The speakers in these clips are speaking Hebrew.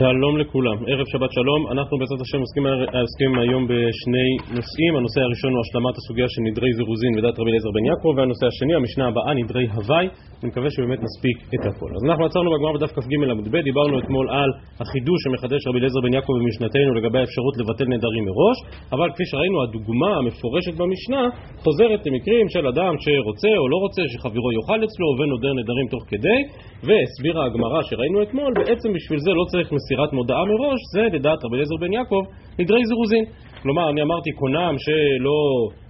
שלום לכולם, ערב שבת שלום. אנחנו בעזרת השם עוסקים, עוסקים היום בשני נושאים. הנושא הראשון הוא השלמת הסוגיה של נדרי זירוזין בדת רבי אליעזר בן יעקב, והנושא השני, המשנה הבאה, נדרי הוואי. אני מקווה שבאמת נספיק את הכל. אז אנחנו עצרנו בגמרא בדף כ"ג עמוד ב', דיברנו אתמול על החידוש שמחדש רבי אליעזר בן יעקב במשנתנו לגבי האפשרות לבטל נדרים מראש, אבל כפי שראינו, הדוגמה המפורשת במשנה חוזרת למקרים של אדם שרוצה או לא רוצה שחברו יאכל אצלו ונודר נדרים תוך כדי, והסבירה הגמרא שראינו אתמול, בעצם בשביל זה לא צריך מסירת מודעה מראש, זה לדעת רבי אליעזר בן יעקב נדרי זירוזין. כלומר, אני אמרתי קונם שלא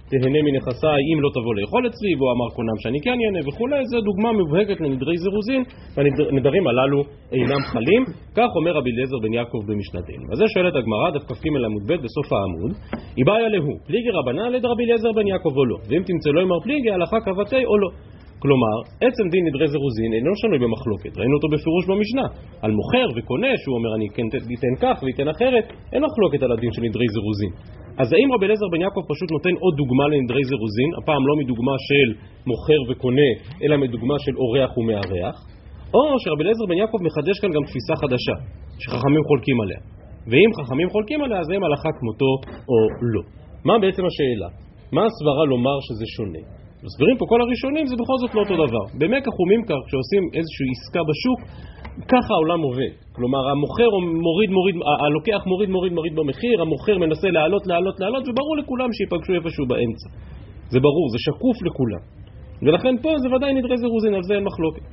תהנה מנכסיי אם לא תבוא לאכול אצלי, והוא אמר קונם שאני כן ייהנה וכולי, זו דוגמה מבוהקת לנדרי זירוזין, והנדרים הללו אינם חלים, כך אומר רבי אליעזר בן יעקב במשנתנו. אז זה שואלת הגמרא, דף כ"ג עמוד ב' בסוף העמוד, היא באה להו, פליגי רבנן לד רבי אליעזר בן יעקב או לא, ואם תמצא לו אמר פליגי הלכה קבתי או לא. כלומר, עצם דין נדרי זירוזין אינו שנוי במחלוקת, ראינו אותו בפירוש במשנה. על מוכר וקונה, שהוא אומר אני כן אתן כך ואתן אחרת, אין מחלוקת על הדין של נדרי זירוזין. אז האם רבי אליעזר בן יעקב פשוט נותן עוד דוגמה לנדרי זירוזין, הפעם לא מדוגמה של מוכר וקונה, אלא מדוגמה של אורח ומארח, או שרבי אליעזר בן יעקב מחדש כאן גם תפיסה חדשה, שחכמים חולקים עליה. ואם חכמים חולקים עליה, אז האם הלכה כמותו או לא. מה בעצם השאלה? מה הסברה לומר שזה שונה? מסבירים פה כל הראשונים זה בכל זאת לא אותו דבר. בימי כחומים כך, כשעושים איזושהי עסקה בשוק, ככה העולם עובד. כלומר, המוכר מוריד, מוריד, הלוקח מוריד, מוריד, מוריד במחיר, המוכר מנסה לעלות, לעלות, לעלות, וברור לכולם שיפגשו איפשהו באמצע. זה ברור, זה שקוף לכולם. ולכן פה זה ודאי נדרי זירוזין, על זה אין מחלוקת.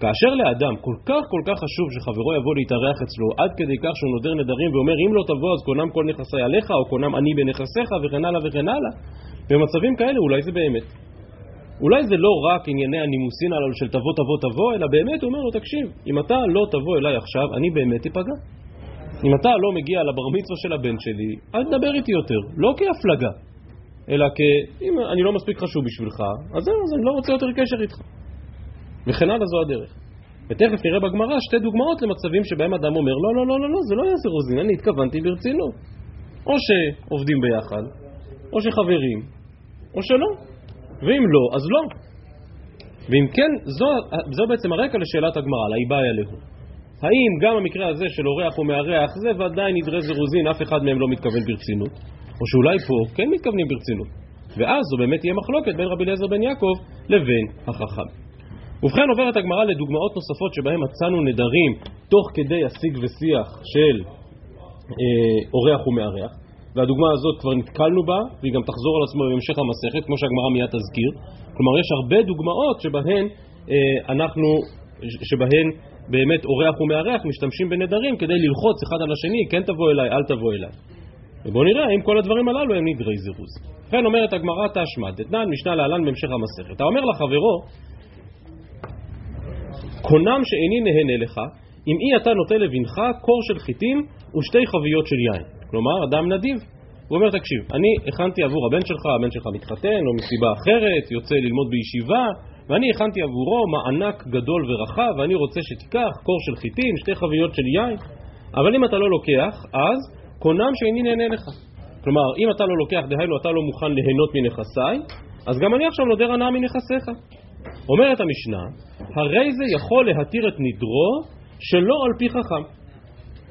כאשר לאדם כל כך כל כך חשוב שחברו יבוא להתארח אצלו עד כדי כך שהוא נודר נדרים ואומר אם לא תבוא אז קונם כל נכסי עליך או קונם אני בנכסיך וכן הלאה וכן הלאה במצבים כאלה אולי זה באמת אולי זה לא רק ענייני הנימוסין הללו של תבוא תבוא תבוא, אלא באמת הוא אומר לו, תקשיב, אם אתה לא תבוא אליי עכשיו, אני באמת אפגע. אם אתה לא מגיע לבר מצווה של הבן שלי, אל תדבר איתי יותר, לא כהפלגה, אלא כ... אם אני לא מספיק חשוב בשבילך, אז זהו, אז אני לא רוצה יותר קשר איתך. וכן הלאה זו הדרך. ותכף נראה בגמרא שתי דוגמאות למצבים שבהם אדם אומר, לא, לא, לא, לא, לא, זה לא יעשה רוזין, אני התכוונתי ברצינות. או שעובדים ביחד, או שחברים, או שלא. ואם לא, אז לא. ואם כן, זו, זו בעצם הרקע לשאלת הגמרא, לאיבאיה להו. האם גם המקרה הזה של אורח ומארח זה ודאי נדרי זירוזין, אף אחד מהם לא מתכוון ברצינות, או שאולי פה כן מתכוונים ברצינות, ואז זו באמת תהיה מחלוקת בין רבי אליעזר בן יעקב לבין החכם. ובכן עוברת הגמרא לדוגמאות נוספות שבהן מצאנו נדרים תוך כדי השיג ושיח של אה, אורח ומארח, והדוגמה הזאת כבר נתקלנו בה, והיא גם תחזור על עצמה בהמשך המסכת, כמו שהגמרא מיד תזכיר. כלומר, יש הרבה דוגמאות שבהן אה, אנחנו, שבהן באמת אורח ומארח משתמשים בנדרים כדי ללחוץ אחד על השני, כן תבוא אליי, אל תבוא אליי. ובואו נראה האם כל הדברים הללו הם נדרי זירוז. לכן אומרת הגמרא תשמע, דתנן משנה להלן בהמשך המסכת. האומר לחברו, קונם שאיני נהנה לך, אם אי אתה נוטה לבנך קור של חיטים ושתי חביות של יין. כלומר, אדם נדיב. הוא אומר, תקשיב, אני הכנתי עבור הבן שלך, הבן שלך מתחתן או מסיבה אחרת, יוצא ללמוד בישיבה, ואני הכנתי עבורו מענק גדול ורחב, ואני רוצה שתיקח קור של חיטים, שתי חביות של יין, אבל אם אתה לא לוקח, אז קונם שאיני נהנה לך. כלומר, אם אתה לא לוקח, דהיינו אתה לא מוכן ליהנות מנכסיי, אז גם אני עכשיו נודר הנאה מנכסיך. אומרת המשנה, הרי זה יכול להתיר את נדרו שלא על פי חכם.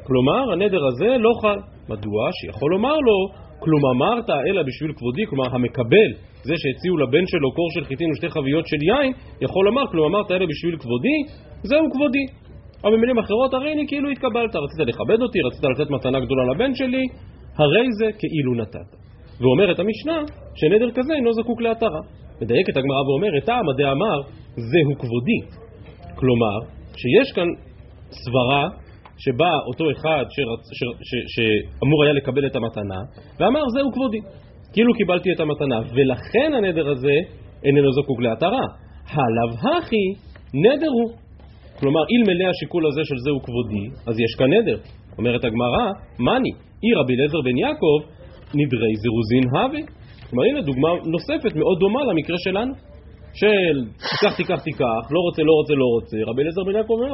כלומר, הנדר הזה לא חל. מדוע? שיכול לומר לו, כלום אמרת אלא בשביל כבודי, כלומר המקבל, זה שהציעו לבן שלו קור של חיטין ושתי חביות של יין, יכול לומר, כלום אמרת אלא בשביל כבודי, זהו כבודי. או במילים אחרות, הרי אני כאילו התקבלת, רצית לכבד אותי, רצית לתת מתנה גדולה לבן שלי, הרי זה כאילו נתת. ואומרת המשנה שנדר כזה אינו זקוק להתרה. מדייקת הגמרא ואומרת, טעם הדאמר, זהו כבודי. כלומר, שיש כאן סברה שבא אותו אחד שרצ... ש... ש... שאמור היה לקבל את המתנה ואמר זהו כבודי, כאילו קיבלתי את המתנה ולכן הנדר הזה איננו זקוק להתרה. הלאו הכי נדר הוא. כלומר, אלמלא השיקול הזה של זהו כבודי, אז יש כאן נדר. אומרת הגמרא, מאני, אי רבי אליעזר בן יעקב, נדרי זירוזין הווה. כלומר, הנה דוגמה נוספת מאוד דומה למקרה שלנו. של תיקח, תיקח, תיקח, לא רוצה, לא רוצה, לא רוצה, רבי אליעזר בן יעקב אומר,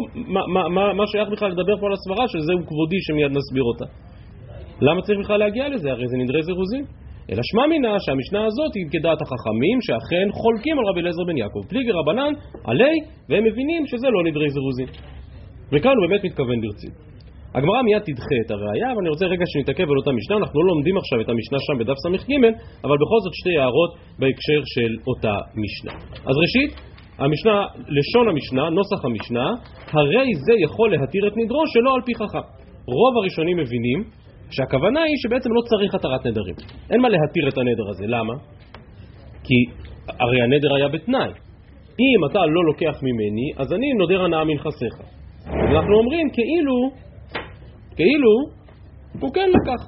מה, שייך בכלל לדבר פה על הסברה של זהו כבודי שמיד נסביר אותה? למה צריך בכלל להגיע לזה? הרי זה נדרי זירוזים. אלא שמע מינה שהמשנה הזאת היא כדעת החכמים שאכן חולקים על רבי אליעזר בן יעקב. פליגי רבנן עלי, והם מבינים שזה לא נדרי זירוזים. וכאן הוא באמת מתכוון ברצינות. הגמרא מיד תדחה את הראייה, אבל אני רוצה רגע שנתעכב על אותה משנה, אנחנו לא לומדים עכשיו את המשנה שם בדף ס"ג, אבל בכל זאת שתי הערות בהקשר של אותה משנה. אז ראשית, המשנה, לשון המשנה, נוסח המשנה, הרי זה יכול להתיר את נדרו שלא על פי חכם. רוב הראשונים מבינים שהכוונה היא שבעצם לא צריך התרת נדרים. אין מה להתיר את הנדר הזה, למה? כי הרי הנדר היה בתנאי. אם אתה לא לוקח ממני, אז אני נודר הנאה מנכסיך. אנחנו אומרים כאילו, כאילו, הוא כן לקח.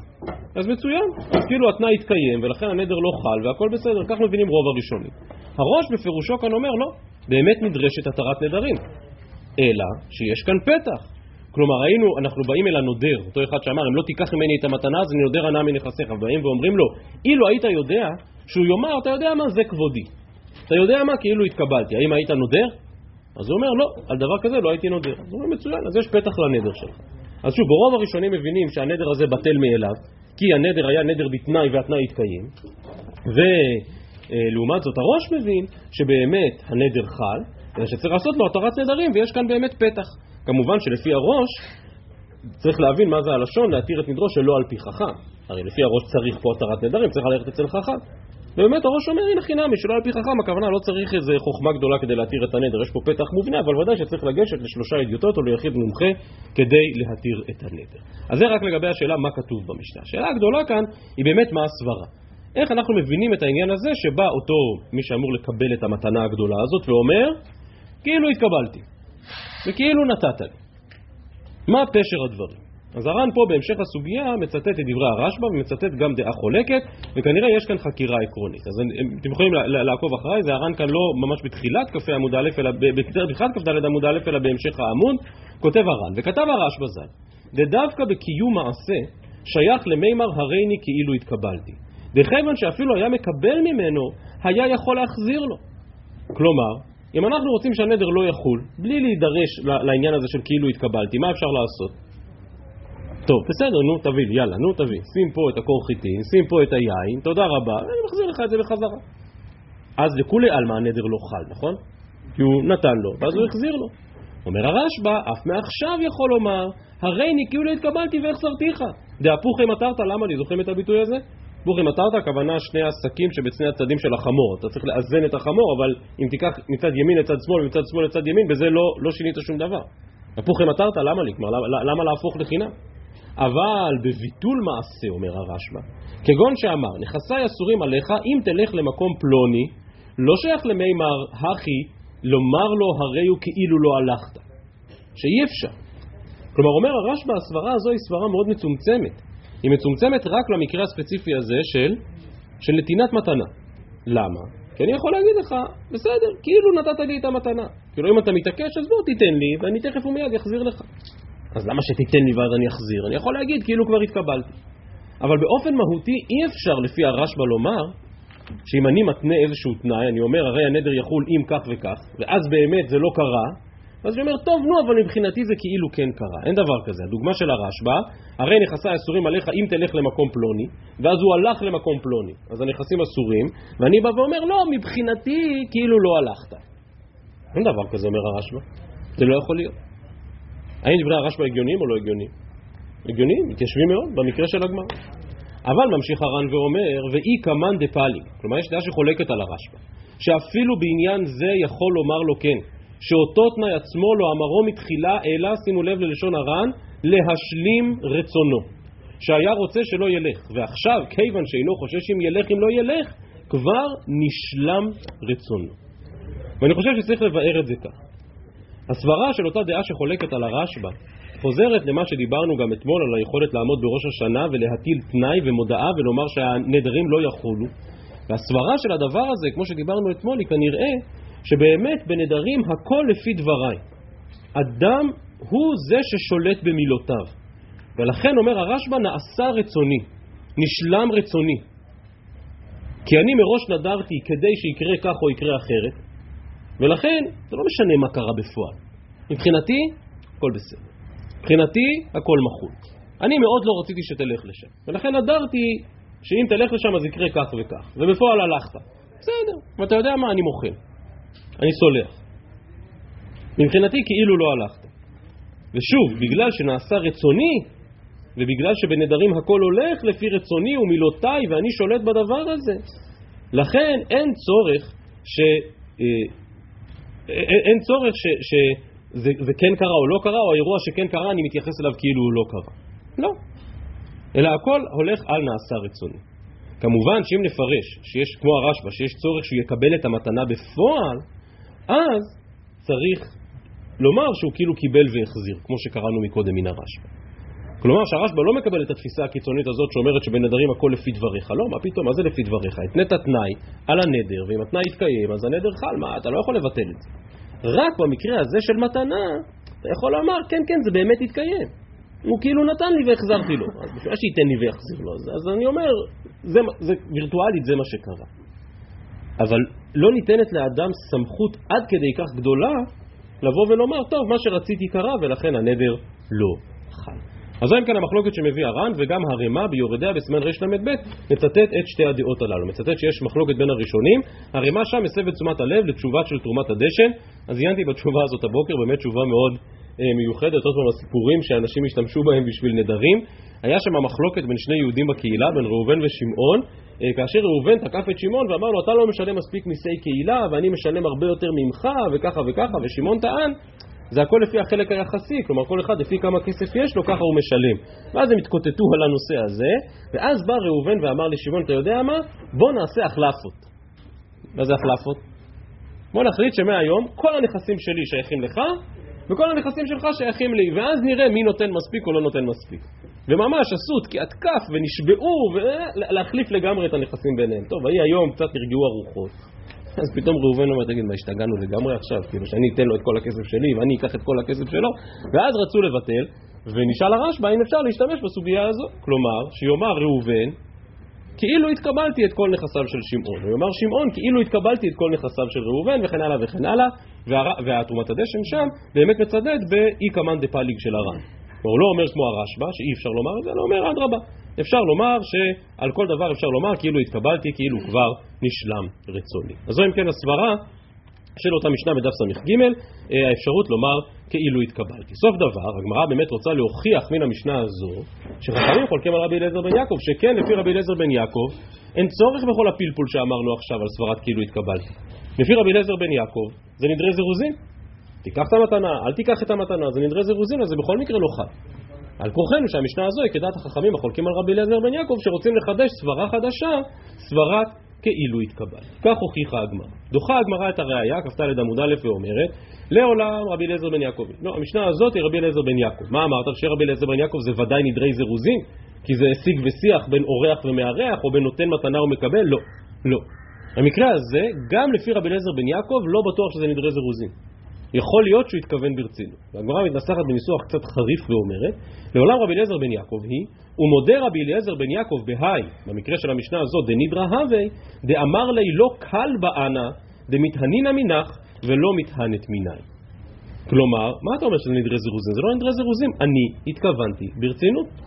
אז מצוין, אז כאילו התנאי התקיים ולכן הנדר לא חל והכל בסדר, כך מבינים רוב הראשונים. הראש בפירושו כאן אומר לא, באמת נדרשת התרת נדרים, אלא שיש כאן פתח. כלומר, היינו, אנחנו באים אל הנודר, אותו אחד שאמר, אם לא תיקח ממני את המתנה, אז אני נודר הנאה מנכסיך. באים ואומרים לו, אילו היית יודע שהוא יאמר, אתה יודע מה, זה כבודי. אתה יודע מה, כאילו התקבלתי. האם היית נודר? אז הוא אומר, לא, על דבר כזה לא הייתי נודר. אז הוא אומר, מצוין, אז יש פתח לנדר שלך. אז שוב, ברוב הראשונים מבינים שהנדר הזה בטל מאליו, כי הנדר היה נדר בתנאי והתנאי התקיים, ולעומת זאת הראש מבין שבאמת הנדר חל, אלא שצריך לעשות לו התרת נדרים, ויש כאן באמת פתח. כמובן שלפי הראש צריך להבין מה זה הלשון להתיר את נדרו שלא על פי חכם. הרי לפי הראש צריך פה התרת נדרים, צריך ללכת אצל חכם. ובאמת הראש אומר, הנה חינמי, שלא על פי חכם, הכוונה לא צריך איזה חוכמה גדולה כדי להתיר את הנדר, יש פה פתח מובנה, אבל ודאי שצריך לגשת לשלושה אדיוטות או ליחיד מומחה כדי להתיר את הנדר. אז זה רק לגבי השאלה מה כתוב במשנה. השאלה הגדולה כאן היא באמת מה הסברה. איך אנחנו מבינים את העניין הזה שבא אותו מי שאמור לקבל את המתנה הגדולה הזאת ואומר, כאילו התקבלתי. וכאילו נתת לי. מה פשר הדברים? אז הר"ן פה בהמשך הסוגיה מצטט את דברי הרשב"א ומצטט גם דעה חולקת וכנראה יש כאן חקירה עקרונית. אז אתם יכולים לעקוב אחריי, זה הר"ן כאן לא ממש בתחילת כ"ה עמוד א', אלא בתחילת כ"ד עמוד א', אלא בהמשך העמוד, כותב הר"ן, וכתב הרשב"א ז"ל, דווקא בקיום מעשה שייך למימר הריני כאילו התקבלתי. דכיוון שאפילו היה מקבל ממנו, היה יכול להחזיר לו. כלומר, אם אנחנו רוצים שהנדר לא יחול, בלי להידרש לעניין הזה של כאילו התקבלתי, מה אפשר לעשות? טוב, בסדר, נו תביא יאללה, נו תביא. שים פה את הקור חיטין, שים פה את היין, תודה רבה, ואני מחזיר לך את זה בחזרה. אז לכולי עלמא הנדר לא חל, נכון? כי הוא נתן לו, ואז הוא החזיר לו. אומר הרשב"א, אף מעכשיו יכול לומר, הרי אני כאילו התקבלתי והחזרתיך. דהפוכי מטרת, למה לי? זוכרים את הביטוי הזה? בוכי מטרת, הכוונה שני השקים שבצני הצדים של החמור. אתה צריך לאזן את החמור, אבל אם תיקח מצד ימין לצד שמאל ומצד שמאל לצד ימין, בזה לא, לא שינית שום דבר. הפוכי מטרת, למה לי? כלומר, למה, למה להפוך לחינם? אבל בביטול מעשה, אומר הרשב"א, כגון שאמר, נכסיי אסורים עליך אם תלך למקום פלוני, לא שייך למימר הכי לומר לו הרי הוא כאילו לא הלכת. שאי אפשר. כלומר, אומר הרשב"א, הסברה הזו היא סברה מאוד מצומצמת. היא מצומצמת רק למקרה הספציפי הזה של, של נתינת מתנה. למה? כי אני יכול להגיד לך, בסדר, כאילו נתת לי את המתנה. כאילו אם אתה מתעקש, אז בוא תיתן לי, ואני תכף ומיד אחזיר לך. אז למה שתיתן לי ואז אני אחזיר? אני יכול להגיד כאילו כבר התקבלתי. אבל באופן מהותי אי אפשר לפי הרשב"א לומר שאם אני מתנה איזשהו תנאי, אני אומר הרי הנדר יחול אם כך וכך, ואז באמת זה לא קרה, אז אני אומר, טוב, נו, אבל מבחינתי זה כאילו כן קרה. אין דבר כזה. הדוגמה של הרשב"א, הרי נכסי אסורים עליך אם תלך למקום פלוני, ואז הוא הלך למקום פלוני. אז הנכסים אסורים, ואני בא ואומר, לא, מבחינתי כאילו לא הלכת. אין דבר כזה, אומר הרשב"א. זה לא יכול להיות. האם דברי הרשב"א הגיוניים או לא הגיוניים? הגיוניים, מתיישבים מאוד, במקרה של הגמר. אבל ממשיך הר"ן ואומר, ואי קמן דפאלי. כלומר, יש דעה שחולקת על הרשב"א, שאפילו בעניין זה יכול לומר לו כן. שאותו תנאי עצמו לא אמרו מתחילה, אלא, שימו לב ללשון הר"ן, להשלים רצונו. שהיה רוצה שלא ילך, ועכשיו, כיוון שאינו חושש אם ילך אם לא ילך, כבר נשלם רצונו. ואני חושב שצריך לבאר את זה כך. הסברה של אותה דעה שחולקת על הרשב"א חוזרת למה שדיברנו גם אתמול על היכולת לעמוד בראש השנה ולהטיל תנאי ומודעה ולומר שהנדרים לא יחולו. והסברה של הדבר הזה, כמו שדיברנו אתמול, היא כנראה שבאמת בנדרים הכל לפי דבריי. אדם הוא זה ששולט במילותיו. ולכן אומר הרשב"א נעשה רצוני, נשלם רצוני. כי אני מראש נדרתי כדי שיקרה כך או יקרה אחרת, ולכן זה לא משנה מה קרה בפועל. מבחינתי, הכל בסדר. מבחינתי, הכל מחול. אני מאוד לא רציתי שתלך לשם, ולכן נדרתי שאם תלך לשם אז יקרה כך וכך, ובפועל הלכת. בסדר, ואתה יודע מה? אני מוחל. אני סולח. מבחינתי כאילו לא הלכת. ושוב, בגלל שנעשה רצוני, ובגלל שבנדרים הכל הולך לפי רצוני ומילותיי ואני שולט בדבר הזה, לכן אין צורך ש... אה, אין צורך שזה כן קרה או לא קרה, או האירוע שכן קרה, אני מתייחס אליו כאילו הוא לא קרה. לא. אלא הכל הולך על נעשה רצוני. כמובן שאם נפרש שיש, כמו הרשב"א, שיש צורך שהוא יקבל את המתנה בפועל, אז צריך לומר שהוא כאילו קיבל והחזיר, כמו שקראנו מקודם מן הרשב"א. כלומר שהרשב"א לא מקבל את התפיסה הקיצונית הזאת שאומרת שבנדרים הכל לפי דבריך. לא, מה פתאום, מה זה לפי דבריך? התנית תנאי על הנדר, ואם התנאי יתקיים אז הנדר חל, מה, אתה לא יכול לבטל את זה. רק במקרה הזה של מתנה, אתה יכול לומר, כן, כן, זה באמת יתקיים. הוא כאילו נתן לי והחזרתי לו. אז בשביל שייתן לי ויחזיר לו, אז, אז אני אומר, זה, זה, וירטואלית זה מה שקרה. אבל לא ניתנת לאדם סמכות עד כדי כך גדולה לבוא ולומר, טוב, מה שרציתי קרה ולכן הנדר לא חל. אז אם כן המחלוקת שמביא הר"ן וגם הרמ"א ביורדיה בסימן רל"ב מצטט את שתי הדעות הללו. מצטט שיש מחלוקת בין הראשונים, הרמ"א שם מסב את תשומת הלב לתשובה של תרומת הדשן. אז עיינתי בתשובה הזאת הבוקר, באמת תשובה מאוד אה, מיוחדת, עוד פעם הסיפורים שאנשים השתמשו בהם בשביל נדרים. היה שם מחלוקת בין שני יהודים בקהילה, בין ראובן ושמעון, אה, כאשר ראובן תקף את שמעון ואמר לו אתה לא משלם מספיק מיסי קהילה ואני משלם הרבה יותר ממך וככה וככה ושמעון טען זה הכל לפי החלק היחסי, כלומר כל אחד לפי כמה כסף יש לו, ככה הוא משלם. ואז הם התקוטטו על הנושא הזה, ואז בא ראובן ואמר לשמעון, אתה יודע מה? בוא נעשה החלפות. מה זה החלפות? בוא נחליט שמהיום כל הנכסים שלי שייכים לך, וכל הנכסים שלך שייכים לי, ואז נראה מי נותן מספיק או לא נותן מספיק. וממש עשו תקיעת כף ונשבעו, ולהחליף לגמרי את הנכסים ביניהם. טוב, ויהי היום קצת הרגעו הרוחות. אז פתאום ראובן אומר, תגיד, מה השתגענו לגמרי עכשיו? כאילו שאני אתן לו את כל הכסף שלי ואני אקח את כל הכסף שלו? ואז רצו לבטל, ונשאל הרשב"א אם אפשר להשתמש בסוגיה הזו. כלומר, שיאמר ראובן, כאילו התקבלתי את כל נכסיו של שמעון. ויאמר שמעון, כאילו התקבלתי את כל נכסיו של ראובן, וכן הלאה וכן הלאה, והתרומת הדשן שם באמת מצדד בהא קמן דה פליג של הר"ן. הוא לא אומר כמו הרשב"א, שאי אפשר לומר את זה, אלא אומר אדרבה. אפשר לומר שעל כל דבר אפשר לומר כאילו התקבלתי, כאילו כבר נשלם רצוני. אז זו אם כן הסברה של אותה משנה בדף ס"ג, אה, האפשרות לומר כאילו התקבלתי. סוף דבר, הגמרא באמת רוצה להוכיח מן המשנה הזו שחכמים חולקים על רבי אליעזר בן יעקב, שכן לפי רבי אליעזר בן יעקב אין צורך בכל הפלפול שאמרנו עכשיו על סברת כאילו התקבלתי. לפי רבי אליעזר בן יעקב זה נדרי זירוזין. תיקח את המתנה, אל תיקח את המתנה, זה נדרי זירוזין, אז זה בכל מקרה לא חל. על כורחנו שהמשנה הזו היא כדעת החכמים החולקים על רבי אליעזר בן יעקב שרוצים לחדש סברה חדשה, סברת כאילו התקבל. כך הוכיחה הגמרא. דוחה הגמרא את הראייה, כ"ד עמוד א' ואומרת לעולם רבי אליעזר בן יעקב. לא, המשנה הזאת היא רבי אליעזר בן יעקב. מה אמרת? שרבי אליעזר בן יעקב זה ודאי נדרי זירוזין? כי זה שיג ושיח בין אורח ומארח או בין נותן מתנה ומקבל? לא, לא. במקרה הזה, גם לפי רבי אליעזר בן יעקב, לא בטוח שזה נדרי זירוזין. יכול להיות שהוא התכוון ברצינות. והגמרא מתנסחת בניסוח קצת חריף ואומרת, לעולם רבי אליעזר בן יעקב היא, ומודה רבי אליעזר בן יעקב בהאי, במקרה של המשנה הזאת, דנידרא הווי, דאמר לי לא קל באנה, דמתהנינא מנך, ולא מתהנת מיני. כלומר, מה אתה אומר שזה נדרי זירוזים? זה לא נדרי זירוזים, אני התכוונתי ברצינות.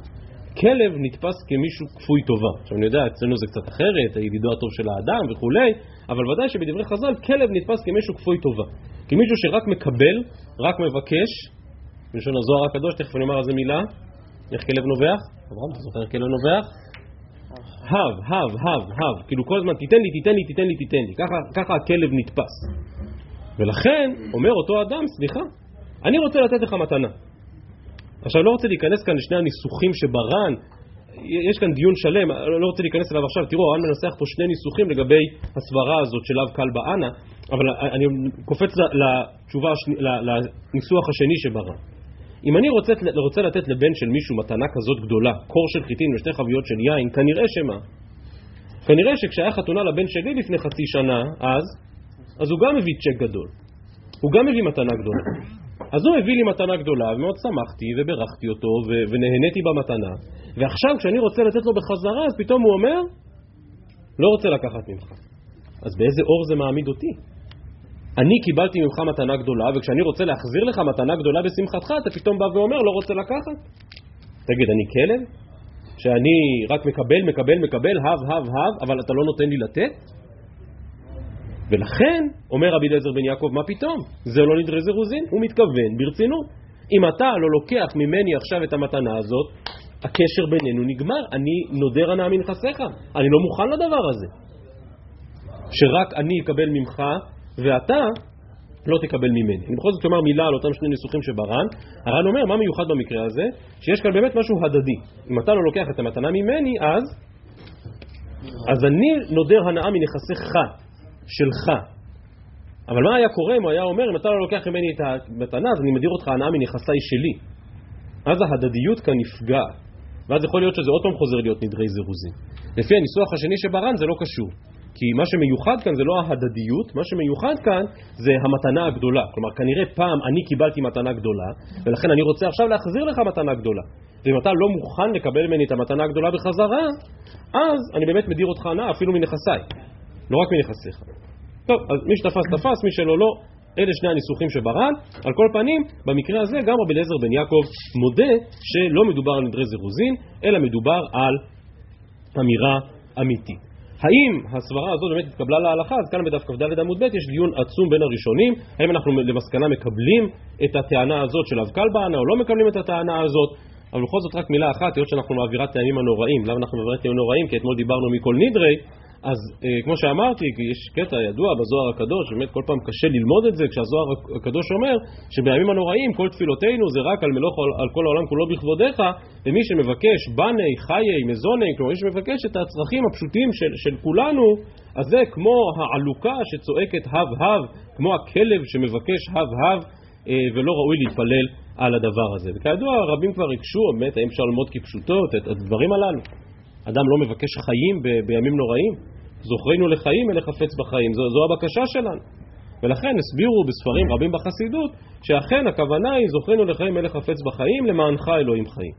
כלב נתפס כמישהו כפוי טובה. עכשיו אני יודע, אצלנו זה קצת אחרת, הידידו הטוב של האדם וכולי, אבל ודאי שבדברי חז"ל כלב נתפס כמישהו כפוי טובה. כמישהו שרק מקבל, רק מבקש, בלשון הזוהר הקדוש, תכף אני אומר על זה מילה, איך כלב נובח? אברהם, אתה זוכר כלב נובח? הב, הב, הב, הב, כאילו כל הזמן תיתן לי, תיתן לי, תיתן לי, תיתן לי, ככה, ככה הכלב נתפס. ולכן אומר אותו אדם, סליחה, אני רוצה לתת לך מתנה. עכשיו לא רוצה להיכנס כאן לשני הניסוחים שברן, יש כאן דיון שלם, לא רוצה להיכנס אליו עכשיו, תראו, הר"ן מנסח פה שני ניסוחים לגבי הסברה הזאת של אב קל באנה, אבל אני קופץ לתשובה, לניסוח השני שברן. אם אני רוצה, רוצה לתת לבן של מישהו מתנה כזאת גדולה, קור של חיטין ושתי חביות של יין, כנראה שמה? כנראה שכשהיה חתונה לבן שלי לפני חצי שנה, אז, אז הוא גם מביא צ'ק גדול. הוא גם מביא מתנה גדולה. אז הוא הביא לי מתנה גדולה, ומאוד שמחתי וברכתי אותו ונהניתי במתנה, ועכשיו כשאני רוצה לתת לו בחזרה, אז פתאום הוא אומר, לא רוצה לקחת ממך. אז באיזה אור זה מעמיד אותי? אני קיבלתי ממך מתנה גדולה, וכשאני רוצה להחזיר לך מתנה גדולה בשמחתך, אתה פתאום בא ואומר, לא רוצה לקחת? תגיד, אני כלב? שאני רק מקבל, מקבל, מקבל, הב, הב, הב, אבל אתה לא נותן לי לתת? ולכן, אומר רבי אליעזר בן יעקב, מה פתאום? זה לא נדרי זירוזין, הוא מתכוון ברצינות. אם אתה לא לוקח ממני עכשיו את המתנה הזאת, הקשר בינינו נגמר, אני נודר הנאה מנכסיך, אני לא מוכן לדבר הזה. שרק אני אקבל ממך ואתה לא תקבל ממני. אני בכל זאת אומר מילה על אותם שני ניסוחים שברן. הר"ן אומר, מה מיוחד במקרה הזה? שיש כאן באמת משהו הדדי. אם אתה לא לוקח את המתנה ממני, אז... אז אני נודר הנאה מנכסיך, שלך. אבל מה היה קורה אם הוא היה אומר, אם אתה לא לוקח ממני את המתנה, אז אני מדיר אותך הנאה מנכסיי שלי. אז ההדדיות כאן נפגעת. ואז יכול להיות שזה עוד פעם חוזר להיות נדרי זירוזין. לפי הניסוח השני שברן זה לא קשור. כי מה שמיוחד כאן זה לא ההדדיות, מה שמיוחד כאן זה המתנה הגדולה. כלומר, כנראה פעם אני קיבלתי מתנה גדולה, ולכן אני רוצה עכשיו להחזיר לך מתנה גדולה. ואם אתה לא מוכן לקבל ממני את המתנה הגדולה בחזרה, אז אני באמת מדיר אותך הנאה אפילו מנכסיי, לא רק מנכסיך. טוב, אז מי שתפס תפס, מי שלא לא, אלה שני הניסוחים שברן. על כל פנים, במקרה הזה גם רבי אליעזר בן יעקב מודה שלא מדובר על נדרי זירוזין, אלא מדובר על אמירה אמיתית. האם הסברה הזאת באמת התקבלה להלכה, אז כאן בדף כ"ד עמוד ב' יש דיון עצום בין הראשונים, האם אנחנו למסקנה מקבלים את הטענה הזאת של אב כלבנה או לא מקבלים את הטענה הזאת, אבל בכל זאת רק מילה אחת, היות שאנחנו באווירת הימים הנוראים, למה אנחנו באווירת הימים הנוראים? כי אתמול דיברנו מכל נדרי, אז אה, כמו שאמרתי, יש קטע ידוע בזוהר הקדוש, באמת כל פעם קשה ללמוד את זה, כשהזוהר הקדוש אומר שבימים הנוראים כל תפילותינו זה רק על מלוך על כל העולם כולו בכבודיך, ומי שמבקש בני, חיי, מזוני, כלומר מי שמבקש את הצרכים הפשוטים של, של כולנו, אז זה כמו העלוקה שצועקת הב הב, כמו הכלב שמבקש הב הב, אה, ולא ראוי להתפלל על הדבר הזה. וכידוע רבים כבר הקשו, באמת, האם אפשר ללמוד כפשוטות את הדברים הללו? אדם לא מבקש חיים ב- בימים נוראים? זוכרנו לחיים אלה חפץ בחיים, זו, זו הבקשה שלנו. ולכן הסבירו בספרים רבים בחסידות שאכן הכוונה היא זוכרנו לחיים אלה חפץ בחיים למענך אלוהים חיים.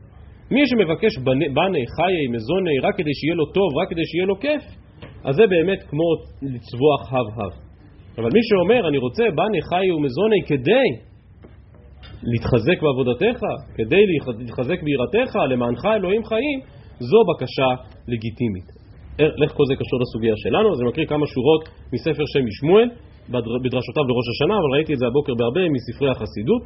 מי שמבקש בני, חיי, מזוני, רק כדי שיהיה לו טוב, רק כדי שיהיה לו כיף, אז זה באמת כמו לצבוח הב הב. אבל מי שאומר אני רוצה בני, חיי ומזוני כדי להתחזק בעבודתך, כדי להתחזק ביראתך, למענך אלוהים חיים, זו בקשה לגיטימית. איך כל זה קשור לסוגיה שלנו? אז אני מקריא כמה שורות מספר שם משמואל, בדרשותיו לראש השנה, אבל ראיתי את זה הבוקר בהרבה מספרי החסידות.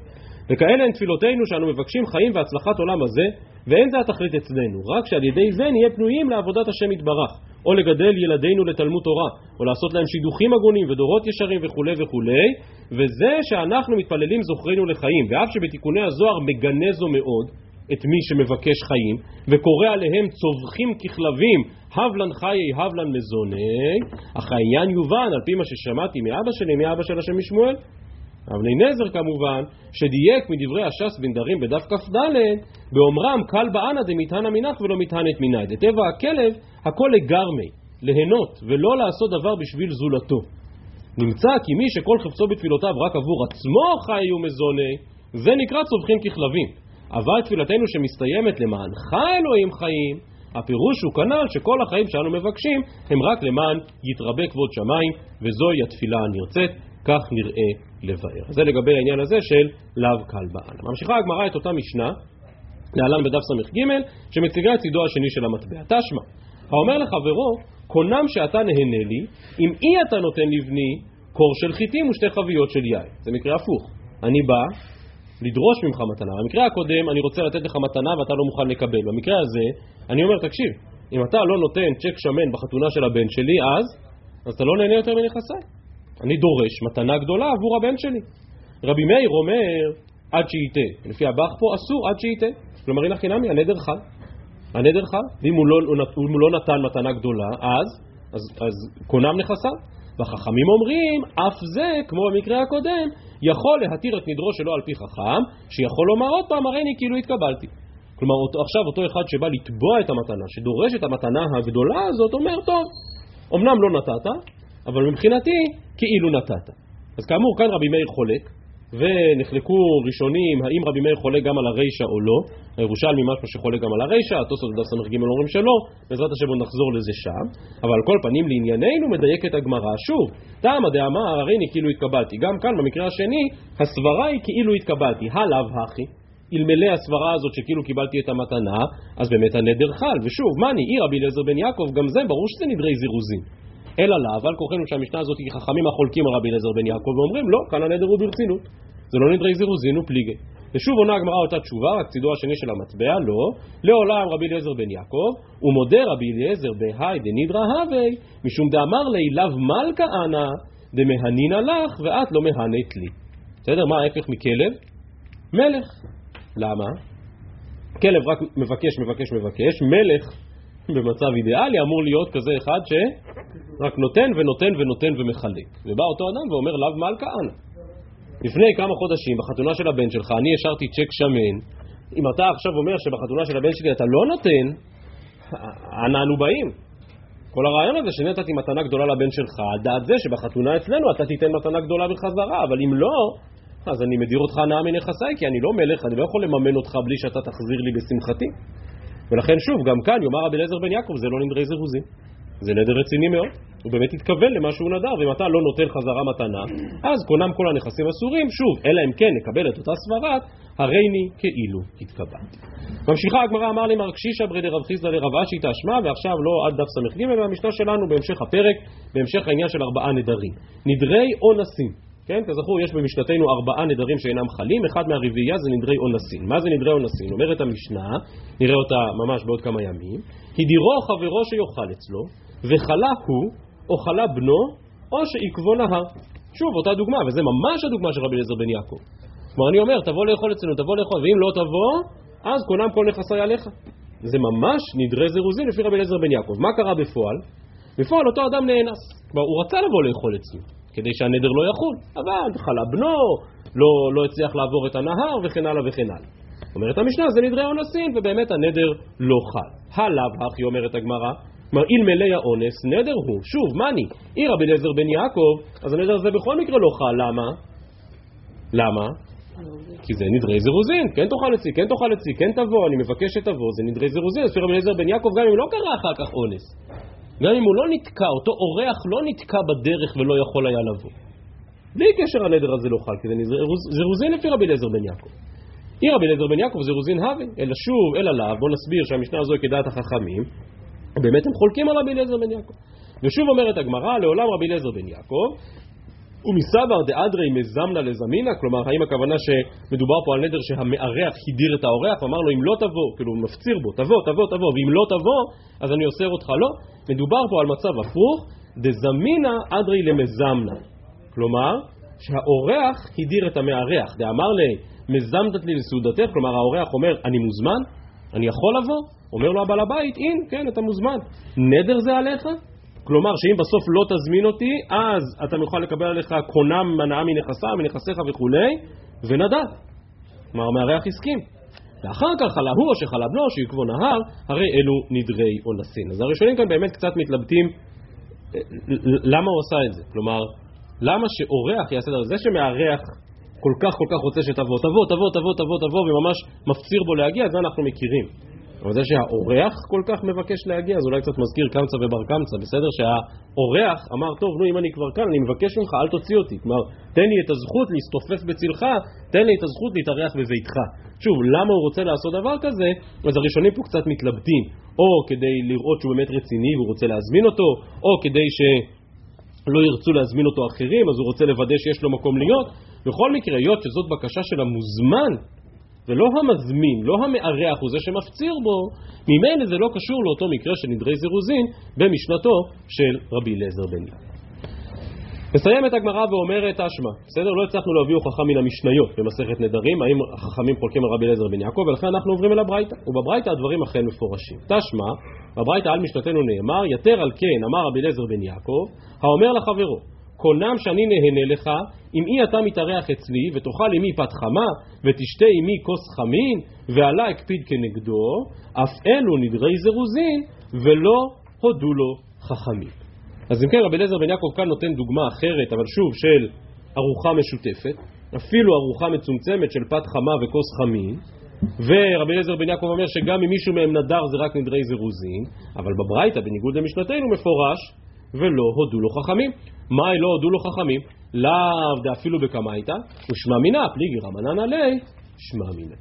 וכאלה הן תפילותינו שאנו מבקשים חיים והצלחת עולם הזה, ואין זה התכלית אצלנו, רק שעל ידי זה נהיה פנויים לעבודת השם יתברך, או לגדל ילדינו לתלמוד תורה, או לעשות להם שידוכים הגונים ודורות ישרים וכולי וכולי, וזה שאנחנו מתפללים זוכרנו לחיים, ואף שבתיקוני הזוהר מגנה זו מאוד, את מי שמבקש חיים, וקורא עליהם צווחים ככלבים, הבלן חיי הבלן מזוני, אך העניין יובן על פי מה ששמעתי מאבא שלי, מאבא של השם משמואל, אבני נזר כמובן, שדייק מדברי הש"ס בנדרים בדף כ"ד, באומרם קל באנה דמטען המנח ולא מטענת מנאי. דטבע הכלב, הכל לגרמי, ליהנות, ולא לעשות דבר בשביל זולתו. נמצא כי מי שכל חפצו בתפילותיו רק עבור עצמו חי ומזוני, זה נקרא צווחים ככלבים. אבל תפילתנו שמסתיימת למענך אלוהים חיים, הפירוש הוא כנ"ל שכל החיים שאנו מבקשים הם רק למען יתרבה כבוד שמיים, וזוהי התפילה הנרצית, כך נראה לבאר. זה לגבי העניין הזה של לאו קל בעל. ממשיכה הגמרא את אותה משנה, להלן בדף ס"ג, שמציגה את צידו השני של המטבע. תשמע, האומר לחברו, קונם שאתה נהנה לי, אם אי אתה נותן לבני קור של חיטים ושתי חביות של יין. זה מקרה הפוך. אני בא, לדרוש ממך מתנה. במקרה הקודם אני רוצה לתת לך מתנה ואתה לא מוכן לקבל. במקרה הזה אני אומר, תקשיב, אם אתה לא נותן צ'ק שמן בחתונה של הבן שלי, אז, אז אתה לא נהנה יותר מנכסיי. אני דורש מתנה גדולה עבור הבן שלי. רבי מאיר אומר, עד שייתה. לפי הבח פה אסור עד שייתה. כלומר, הנה חינמי, הנדר חל. הנדר חל, ואם הוא לא, הוא לא נתן מתנה גדולה, אז, אז, אז קונם נכסיו. והחכמים אומרים, אף זה, כמו במקרה הקודם, יכול להתיר את נדרו שלו על פי חכם, שיכול לומר עוד פעם, הרי אני כאילו התקבלתי. כלומר, אותו, עכשיו אותו אחד שבא לתבוע את המתנה, שדורש את המתנה הגדולה הזאת, אומר, טוב, אמנם לא נתת, אבל מבחינתי, כאילו נתת. אז כאמור, כאן רבי מאיר חולק, ונחלקו ראשונים האם רבי מאיר חולק גם על הרישא או לא, הירושלמי משהו שחולק גם על הרישא, התוספות בדף ס"ג אומרים שלא, בעזרת השם עוד נחזור לזה שם, אבל על כל פנים לענייננו מדייקת הגמרא, שוב, תמא דאמר הריני כאילו התקבלתי, גם כאן במקרה השני, הסברה היא כאילו התקבלתי, הלאו הכי, אלמלא הסברה הזאת שכאילו קיבלתי את המתנה, אז באמת הנדר חל, ושוב, מה אני, עיר רבי אליעזר בן יעקב, גם זה ברור שזה נדרי זירוזין. אלא לאו, על כוחנו שהמשנה הזאת היא חכמים החולקים על רבי אליעזר בן יעקב ואומרים לא, כאן הנדר הוא ברצינות, זה לא נדרי זירוזין הוא פליגי. ושוב עונה הגמרא אותה תשובה, רק צידו השני של המטבע, לא, לעולם רבי אליעזר בן יעקב, ומודה רבי אליעזר בהאי דנידרא הווי, משום דאמר לי לאו מלכה אנא, דמהנינא לך, ואת לא מהנית לי. בסדר? מה ההפך מכלב? מלך. למה? כלב רק מבקש, מבקש, מבקש, מלך במצב אידיאלי אמור להיות כזה אחד שרק נותן ונותן ונותן ומחלק. ובא אותו אדם ואומר לאו מלכה אנא. לפני כמה חודשים בחתונה של הבן שלך אני השארתי צ'ק שמן אם אתה עכשיו אומר שבחתונה של הבן שלי אתה לא נותן אנה אנו באים כל הרעיון הזה שנתתי מתנה גדולה לבן שלך על דעת זה שבחתונה אצלנו אתה תיתן מתנה גדולה בחזרה אבל אם לא אז אני מדיר אותך הנאה מנכסיי כי אני לא מלך אני לא יכול לממן אותך בלי שאתה תחזיר לי בשמחתי ולכן שוב גם כאן יאמר רבי אליעזר בן יעקב זה לא נדרי זירוזין זה נדר רציני מאוד, הוא באמת התכוון למה שהוא נדר, ואם אתה לא נותן חזרה מתנה, אז קונם כל הנכסים אסורים, שוב, אלא אם כן נקבל את אותה סברת, הריני כאילו התקבלתי. ממשיכה הגמרא אמר לי מר קשישא ברי דרב חיסדא לרב אשי תשמע, ועכשיו לא עד דף ס"ג, והמשנה שלנו בהמשך הפרק, בהמשך העניין של ארבעה נדרים. נדרי אונסים. כן, כזכור יש במשנתנו ארבעה נדרים שאינם חלים, אחד מהרביעייה זה נדרי אונסין. מה זה נדרי אונסין? אומרת המשנה, נראה אותה ממש בעוד כמה ימים, הדירו חברו שיאכל אצלו, וחלה הוא, או חלה בנו, או שעקבו נהר. שוב, אותה דוגמה, וזה ממש הדוגמה של רבי אליעזר בן יעקב. כלומר, אני אומר, תבוא לאכול אצלנו, תבוא לאכול, ואם לא תבוא, אז קונם כל נכסי עליך. זה ממש נדרי זירוזין לפי רבי אליעזר בן יעקב. מה קרה בפועל? בפועל אותו אדם נאנס. כלומר, הוא רצה לבוא לאכול אצלו, כדי שהנדר לא יחול, אבל חלה בנו, לא, לא הצליח לעבור את הנהר, וכן הלאה וכן הלאה. אומרת המשנה, זה נדרי אונסין, ובאמת הנדר לא חל. הלאו הכי אומרת הגמרא, כלומר, אלמלא האונס, נדר הוא. שוב, מאני, עיר רבי אליעזר בן יעקב, אז הנדר הזה בכל מקרה לא חל. למה? למה? כי זה נדרי זירוזין, כן תאכל אצלי, כן תאכל אצלי, כן תבוא, אני מבקש שתבוא, זה נדרי זירוזין, לפי רבי אליעזר בן יעקב, גם אם לא קרה אחר כך אונס. גם אם הוא לא נתקע, אותו אורח לא נתקע בדרך ולא יכול היה לבוא. בלי קשר הנדר הזה לא חל, כי זה זירוזין לפי רבי אליעזר בן יעקב. עיר רבי אליעזר בן יעקב זירוזין הווה, אלא שוב, אלא לאו, בוא נסביר שהמשנה הזו היא כדעת החכמים, באמת הם חולקים על רבי אליעזר בן יעקב. ושוב אומרת הגמרא, לעולם רבי אליעזר בן יעקב, ומסבר דאדרי מזמנה לזמינה, כלומר האם הכוונה שמדובר פה על נדר שהמארח הדיר את האורח ואמר לו אם לא תבוא, כאילו הוא מפציר בו, תבוא, תבוא, תבוא, ואם לא תבוא אז אני אוסר אותך לא, מדובר פה על מצב הפוך, דזמינה אדרי למזמנה, כלומר שהאורח הדיר את המארח, דאמר לי מזמדת לי לסעודתך, כלומר האורח אומר אני מוזמן, אני יכול לבוא, אומר לו הבעל הבית, אין, כן, אתה מוזמן. נדר זה עליך? כלומר, שאם בסוף לא תזמין אותי, אז אתה מוכן לקבל עליך קונם הנאה מנכסה, מנכסיך וכולי, ונדד. כלומר, המארח הסכים. ואחר כך חלה הוא או שחלה בנו, שיקבו נהר, הרי אלו נדרי אונסין. אז הראשונים כאן באמת קצת מתלבטים למה הוא עשה את זה. כלומר, למה שאורח יעשה את זה? זה שמארח כל כך כל כך רוצה שתבוא, תבוא, תבוא, תבוא, תבוא, תבוא, וממש מפציר בו להגיע, זה אנחנו מכירים. אבל זה שהאורח כל כך מבקש להגיע, זה אולי קצת מזכיר קמצא ובר קמצא, בסדר? שהאורח אמר, טוב, נו, אם אני כבר כאן, אני מבקש ממך, אל תוציא אותי. כלומר, תן לי את הזכות להסתופף בצלך, תן לי את הזכות להתארח בביתך. שוב, למה הוא רוצה לעשות דבר כזה? אז הראשונים פה קצת מתלבטים, או כדי לראות שהוא באמת רציני והוא רוצה להזמין אותו, או כדי ש... לא ירצו להזמין אותו אחרים, אז הוא רוצה לוודא שיש לו מקום להיות. בכל מקרה, היות שזאת בקשה של המוזמן, ולא המזמין, לא המארח הוא זה שמפציר בו, ממילא זה לא קשור לאותו מקרה של נדרי זירוזין במשנתו של רבי אליעזר בן יעקב. מסיימת הגמרא ואומרת אשמה, בסדר? לא הצלחנו להביא הוכחה מן המשניות במסכת נדרים, האם החכמים חולקים על רבי אליעזר בן יעקב, ולכן אנחנו עוברים אל הברייתא, ובברייתא הדברים אכן מפורשים. תשמע, בברייתא על משנתנו נאמר, יתר על כן אמר רבי אליעזר בן יעקב, האומר לחברו, קונם שאני נהנה לך, אם אי אתה מתארח אצלי, ותאכל עמי פת חמה, ותשתה עמי כוס חמין, ועלה הקפיד כנגדו, אף אלו נדרי זירוזין, ולא הודו לו חכמים. אז אם כן, רבי אליעזר בן יעקב כאן נותן דוגמה אחרת, אבל שוב, של ארוחה משותפת, אפילו ארוחה מצומצמת של פת חמה וכוס חמין, ורבי אליעזר בן יעקב אומר שגם אם מישהו מהם נדר זה רק נדרי זירוזין, אבל בברייתא, בניגוד למשנתנו, מפורש, ולא הודו לו חכמים. מאי לא הודו לו חכמים? לאו דאפילו בקמייתא, ושמע מינא, פליגי רמנן עלי, שמע מינא.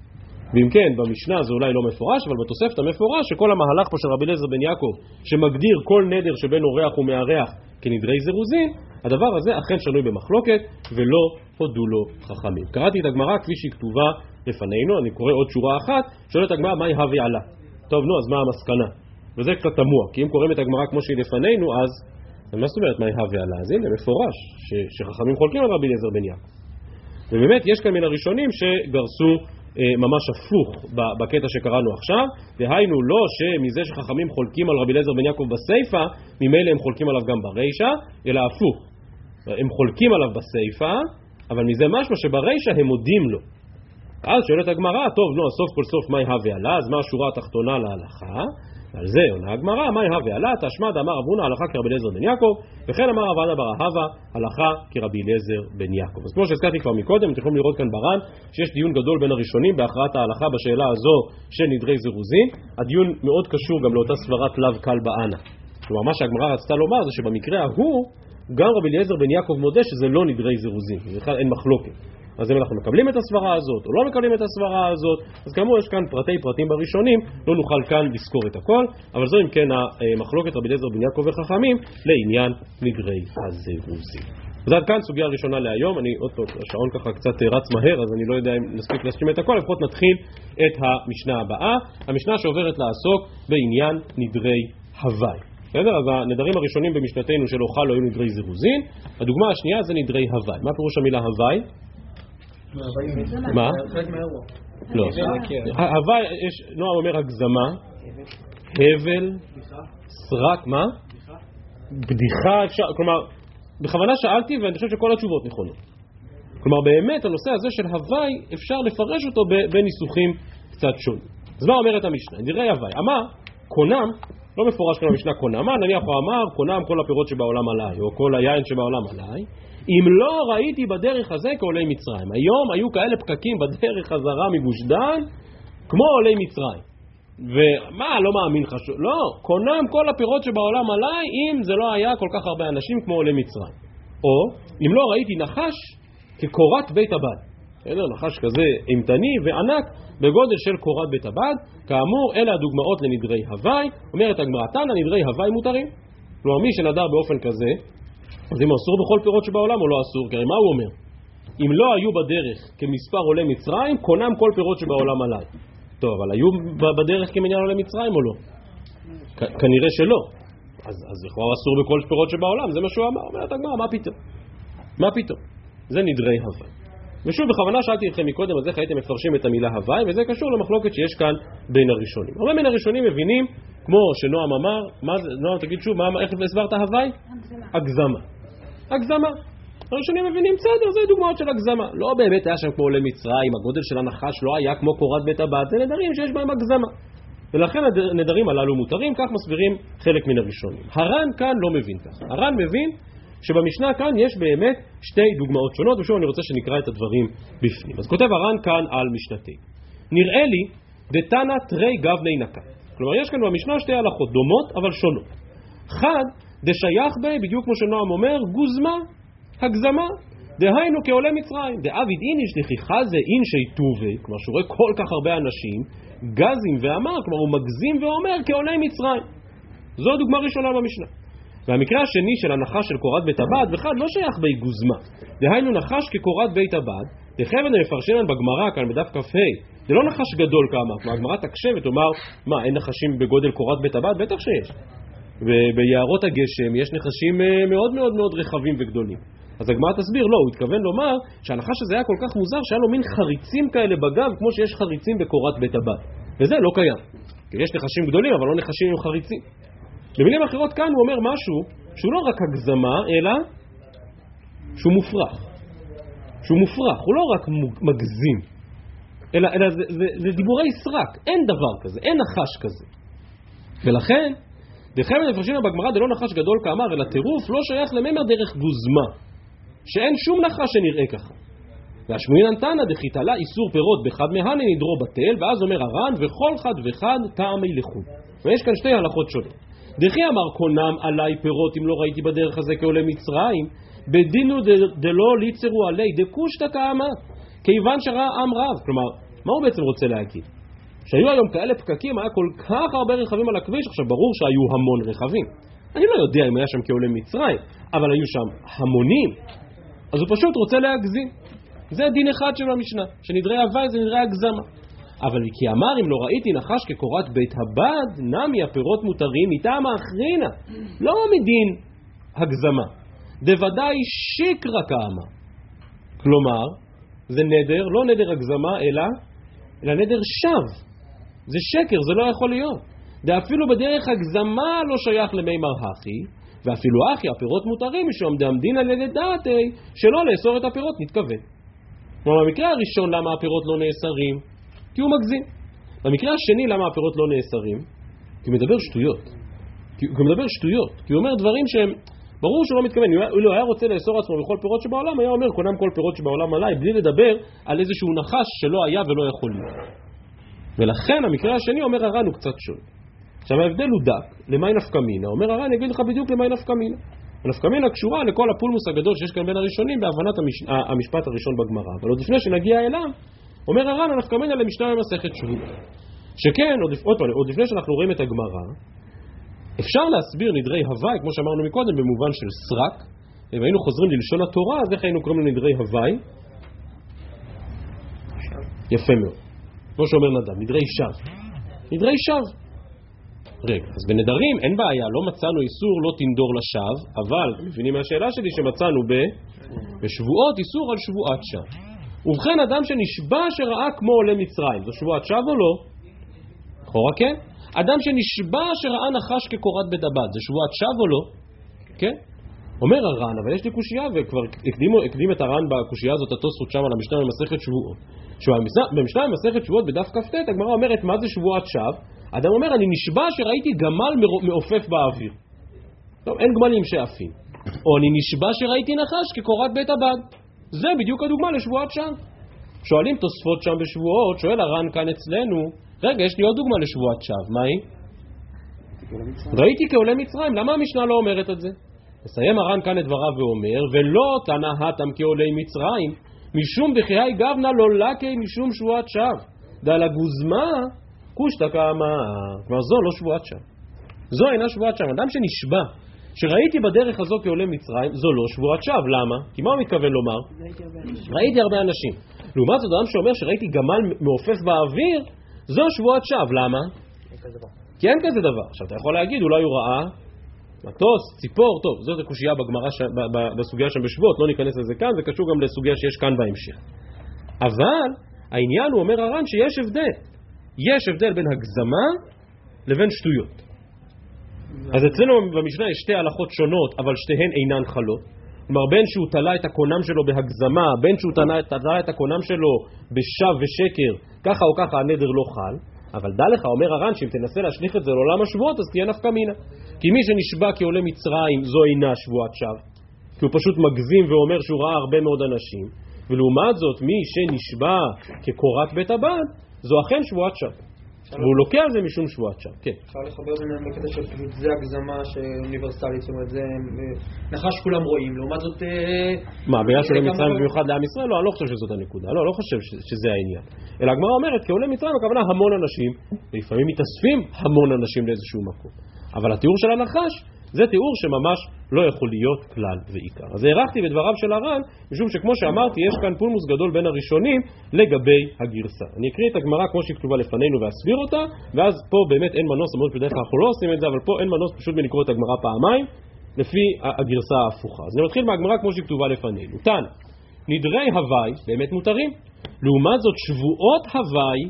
ואם כן, במשנה זה אולי לא מפורש, אבל בתוספת המפורש שכל המהלך פה של רבי אליעזר בן יעקב, שמגדיר כל נדר שבין אורח ומארח כנדרי זירוזין, הדבר הזה אכן שנוי במחלוקת, ולא הודו לו חכמים. קראתי את הגמרא כפי שהיא כתובה לפנינו, אני קורא עוד שורה אחת, שואלת הגמרא, מהי הווי עלה? טוב, נו, אז מה המסקנה? וזה קצת תמוה, כי אם קוראים את הגמרא כמו שהיא לפנינו, אז מה זאת אומרת מהי הווי עלה? אז הנה, מפורש, שחכמים חולקים על רבי אליעזר בן יעקב. ובאמת, יש כאן מן הראשונים שגרסו אה, ממש הפוך בקטע שקראנו עכשיו, דהיינו לא שמזה שחכמים חולקים על רבי אליעזר בן יעקב בסיפא, ממילא הם חולקים עליו גם ברישא, אלא הפוך. הם חולקים עליו בסיפא, אבל מזה משמע שברישא הם מודים לו. אז שואלת הגמרא, טוב, נו, סוף כל סוף מהי הווה עלה, אז מה השורה התחתונה להלכה? על זה עונה הגמרא, מהי הווה עלה, תשמע דאמר אבונה הלכה כרבי אליעזר בן יעקב, וכן אמר אבנה בר אהבה הלכה כרבי אליעזר בן יעקב. אז כמו שהזכרתי כבר מקודם, אתם יכולים לראות כאן בר"ן שיש דיון גדול בין הראשונים בהכרעת ההלכה בשאלה הזו של נדרי זירוזין. הדיון מאוד קשור גם לאותה סברת לאו קל באנה. כלומר, מה שהגמרא רצתה לומר זה שבמקרה ההוא, גם רבי אליעזר בן יעקב מודה שזה לא נדרי זירוזין, בכלל אין מחלוקת. אז אם אנחנו מקבלים את הסברה הזאת או לא מקבלים את הסברה הזאת, אז כאמור יש כאן פרטי פרטים בראשונים, לא נוכל כאן לזכור את הכל, אבל זו אם כן המחלוקת רבי אליעזר בן יעקב וחכמים לעניין נגרי הזירוזים. אז עד כאן סוגיה ראשונה להיום, אני עוד פעם, השעון ככה קצת רץ מהר אז אני לא יודע אם נספיק להשלים את הכל, לפחות נתחיל את המשנה הבאה, המשנה שעוברת לעסוק בעניין נדרי הוואי. בסדר? אז הנדרים הראשונים במשנתנו של אוכל לא היו נדרי זירוזין, הדוגמה השנייה זה נדרי הוואי. מה פירוש המילה הוואי? מה? לא. הוואי, נועם אומר הגזמה, הבל, סרק, מה? בדיחה, אפשר, כלומר, בכוונה שאלתי ואני חושב שכל התשובות נכונות. כלומר, באמת הנושא הזה של הוואי, אפשר לפרש אותו בניסוחים קצת שונים. אז מה אומרת המשנה? נראה הוואי. אמר, קונם, לא מפורש כאן במשנה קונם, מה נניח הוא אמר, קונם כל הפירות שבעולם עליי, או כל היין שבעולם עליי, אם לא ראיתי בדרך הזה כעולי מצרים. היום היו כאלה פקקים בדרך חזרה מגוש דן, כמו עולי מצרים. ומה, לא מאמין ש... לא, קונם כל הפירות שבעולם עליי, אם זה לא היה כל כך הרבה אנשים כמו עולי מצרים. או, אם לא ראיתי נחש כקורת בית הבד. בסדר? נחש כזה אימתני וענק בגודל של קורת בית הבד. כאמור, אלה הדוגמאות לנדרי הוואי. אומרת הגמרא תנא, נדרי הוואי מותרים. כלומר, מי שנדר באופן כזה, אז אם אסור בכל פירות שבעולם או לא אסור? כי הרי מה הוא אומר? אם לא היו בדרך כמספר עולי מצרים, קונם כל פירות שבעולם עליי. טוב, אבל היו בדרך כמניין עולי מצרים או לא? כנראה שלא. אז, אז לכאורה אסור בכל פירות שבעולם, זה מה שהוא אמר. אומרת הגמרא, מה פתאום? מה פתאום? זה נדרי הוואי. ושוב, בכוונה שאלתי אתכם מקודם, אז איך הייתם מפרשים את המילה הוואי, וזה קשור למחלוקת שיש כאן בין הראשונים. הרבה מן הראשונים מבינים, כמו שנועם אמר, מה זה, נועם תגיד שוב, מה, איך הסברת הוואי? הגזמה. הגזמה. הראשונים מבינים, בסדר, זה דוגמאות של הגזמה. לא באמת היה שם כמו עולי מצרים, הגודל של הנחש לא היה כמו קורת בית הבד, זה נדרים שיש בהם הגזמה. ולכן הנדרים הללו מותרים, כך מסבירים חלק מן הראשונים. הר"ן כאן לא מבין ככה. הר"ן מבין שבמשנה כאן יש באמת שתי דוגמאות שונות, ושוב אני רוצה שנקרא את הדברים בפנים. אז כותב הר"ן כאן על משנתי. נראה לי דתנא תרי גבני נקה. כלומר, יש כאן במשנה שתי הלכות דומות אבל שונות. חד, דשייך בי, בדיוק כמו שנועם אומר, גוזמה, הגזמה, דהיינו כעולי מצרים. דאביד איניש דכיחה זה אינשי טובי, כלומר שהוא רואה כל כך הרבה אנשים, גזים ואמר, כלומר הוא מגזים ואומר כעולי מצרים. זו הדוגמה הראשונה במשנה. והמקרה השני של הנחש של קורת בית הבד בכלל לא שייך בי גוזמה. דהיינו נחש כקורת בית הבד, דחבן מפרשנן בגמרא כאן בדף כ"ה, זה לא נחש גדול כמה, כלומר הגמרא תקשה ותאמר, מה אין נחשים בגודל קורת בית הבד? בטח שיש. ביערות הגשם יש נחשים אה, מאוד מאוד מאוד רחבים וגדולים. אז הגמרא תסביר, לא, הוא התכוון לומר שהנחש הזה היה כל כך מוזר שהיה לו מין חריצים כאלה בגב כמו שיש חריצים בקורת בית הבד. וזה לא קיים. כי יש נחשים גדולים אבל לא נחשים עם חריצים. במילים אחרות כאן הוא אומר משהו שהוא לא רק הגזמה אלא שהוא מופרך. שהוא מופרך, הוא לא רק מגזים, אלא, אלא זה, זה, זה דיבורי סרק, אין דבר כזה, אין נחש כזה. ולכן דחמד מפרשים בגמרא דלא נחש גדול כאמר, אלא טירוף לא שייך למימר דרך גוזמה, שאין שום נחש שנראה ככה. והשמואין תנא דחיתלה איסור פירות בחד מהנה נדרו בטל, ואז אומר הר"ן, וכל חד וחד טעמי לחוד. ויש כאן שתי הלכות שונות. דחי אמר קונם עלי פירות אם לא ראיתי בדרך הזה כעולי מצרים, בדינו דלא ליצרו עלי דקושתא כאמת, כיוון שראה עם רב. כלומר, מה הוא בעצם רוצה להגיד? שהיו היום כאלה פקקים, היה כל כך הרבה רכבים על הכביש, עכשיו ברור שהיו המון רכבים. אני לא יודע אם היה שם כעולה מצרים, אבל היו שם המונים. אז הוא פשוט רוצה להגזים. זה דין אחד של המשנה, שנדרי הוואי זה נדרי הגזמה. אבל כי אמר אם לא ראיתי נחש כקורת בית הבד, נמי הפירות מותרים מטעם האחרינה, לא מדין הגזמה. דוודאי שיקרא כאמר. כלומר, זה נדר, לא נדר הגזמה, אלא, אלא נדר שווא. זה שקר, זה לא יכול להיות. ואפילו בדרך הגזמה לא שייך למימר הכי, ואפילו אחי, הפירות מותרים משום דאמדינא ללדעתי, שלא לאסור את הפירות, נתכוון. כלומר, במקרה הראשון למה הפירות לא נאסרים? כי הוא מגזים. במקרה השני למה הפירות לא נאסרים? כי הוא מדבר שטויות. כי הוא מדבר שטויות. כי הוא אומר דברים שהם... ברור שהוא לא מתכוון, אם הוא היה רוצה לאסור עצמו בכל פירות שבעולם, היה אומר קונם כל פירות שבעולם עליי, בלי לדבר על איזשהו נחש שלא היה ולא יכול להיות. ולכן המקרה השני אומר הר"ן הוא קצת שונה. עכשיו ההבדל הוא דק, למאי נפקא מינה, אומר הר"ן, אני אגיד לך בדיוק למאי נפקא מינה. הנפקא מינה קשורה לכל הפולמוס הגדול שיש כאן בין הראשונים בהבנת המש... המשפט הראשון בגמרא. אבל עוד לפני שנגיע אליו, אומר הר"ן, הנפקא מינה למשנה במסכת שבוע. שכן, עוד, עוד פעם, עוד לפני שאנחנו רואים את הגמרא, אפשר להסביר נדרי הוואי, כמו שאמרנו מקודם, במובן של סרק. אם היינו חוזרים ללשון התורה, אז איך היינו קוראים לנדרי הוואי? יפה מאוד. כמו שאומר נדב, נדרי שווא. נדרי שווא. רגע, אז בנדרים אין בעיה, לא מצאנו איסור לא תנדור לשווא, אבל, מבינים מהשאלה שלי שמצאנו ב... בשבועות איסור על שבועת שווא. ובכן, אדם שנשבע שראה כמו עולה מצרים, זו שבועת שווא או לא? לכאורה כן. אדם שנשבע שראה נחש כקורת הבד, זה שבועת שווא או לא? כן. אומר הר"ן, אבל יש לי קושייה, וכבר הקדים, הקדים את הר"ן בקושייה הזאת התוספות שם על המשנה במסכת שבועות. במשנה במסכת שבועות בדף כ"ט הגמרא אומרת מה זה שבועת שווא? אדם אומר, אני נשבע שראיתי גמל מעופף באוויר. טוב, אין גמלים שעפים. או אני נשבע שראיתי נחש כקורת בית הבד. זה בדיוק הדוגמה לשבועת שם. שואלים תוספות שם בשבועות, שואל הר"ן כאן אצלנו, רגע, יש לי עוד דוגמה לשבועת שווא, מה היא? ראיתי כעולה מצרים, למה המשנה לא אומרת את זה? מסיים הר"ן כאן את דבריו ואומר, ולא תנא התם כעולי מצרים, משום דחיי גבנה לא לקי משום שבועת שווא. דלה גוזמה קושטא כאמר, כלומר זו לא שבועת שם. זו אינה שבועת שם. אדם שנשבע שראיתי בדרך הזו כעולה מצרים, זו לא שבועת שווא. למה? כי מה הוא מתכוון לומר? ראיתי הרבה אנשים. לעומת זאת, אדם שאומר שראיתי גמל מעופף באוויר, זו שבועת שווא. למה? כי אין כזה דבר. עכשיו, אתה יכול להגיד, אולי הוא ראה מטוס, ציפור, טוב, זאת הקושייה בגמרא, ש... בסוגיה שם בשבועות, לא ניכנס לזה כאן, זה קשור גם לסוגיה שיש כאן בהמשך. אבל העניין, הוא אומר הר"ן, שיש הבדל. יש הבדל בין הגזמה לבין שטויות. אז אצלנו במשנה יש שתי הלכות שונות, אבל שתיהן אינן חלות. כלומר, בין שהוא תלה את הקונם שלו בהגזמה, בין שהוא תלה, את הקונם שלו בשווא ושקר, ככה או ככה הנדר לא חל. אבל דע לך, אומר הר"ן, שאם תנסה להשליך את זה לעולם השבועות, אז תהיה נפקא מינה. כי מי שנשבע כעולה מצרים, זו אינה שבועת שווא. כי הוא פשוט מגזים ואומר שהוא ראה הרבה מאוד אנשים. ולעומת זאת, מי שנשבע כקורת בית הבד, זו אכן שבועת שווא. והוא לוקח זה משום שבועת שווא, כן. אפשר לחבר ביניהם בקטע של זה הגזמה שאוניברסלית, זאת אומרת, זה נחש כולם רואים, לעומת זאת... אה, מה, בגלל שעולה מצרים במיוחד לעם ישראל? לא, אני לא חושב שזאת הנקודה, לא, לא חושב שזה העניין. אלא הגמרא אומרת, כעולה מצרים הכוונה המון אנשים, לפעמים מתאספים המון אנשים לאיזשהו מקום. אבל התיאור של הנחש זה תיאור שממש לא יכול להיות כלל ועיקר. אז הארכתי בדבריו של הר"ן, משום שכמו שאמרתי, יש כאן פולמוס גדול בין הראשונים לגבי הגרסה. אני אקריא את הגמרא כמו שהיא כתובה לפנינו ואסביר אותה, ואז פה באמת אין מנוס, למרות שבדרך כלל אנחנו לא עושים את זה, אבל פה אין מנוס פשוט מלקרוא את הגמרא פעמיים, לפי הגרסה ההפוכה. אז אני מתחיל מהגמרא כמו שהיא כתובה לפנינו. תנא, נדרי הוואי באמת מותרים. לעומת זאת, שבועות הוואי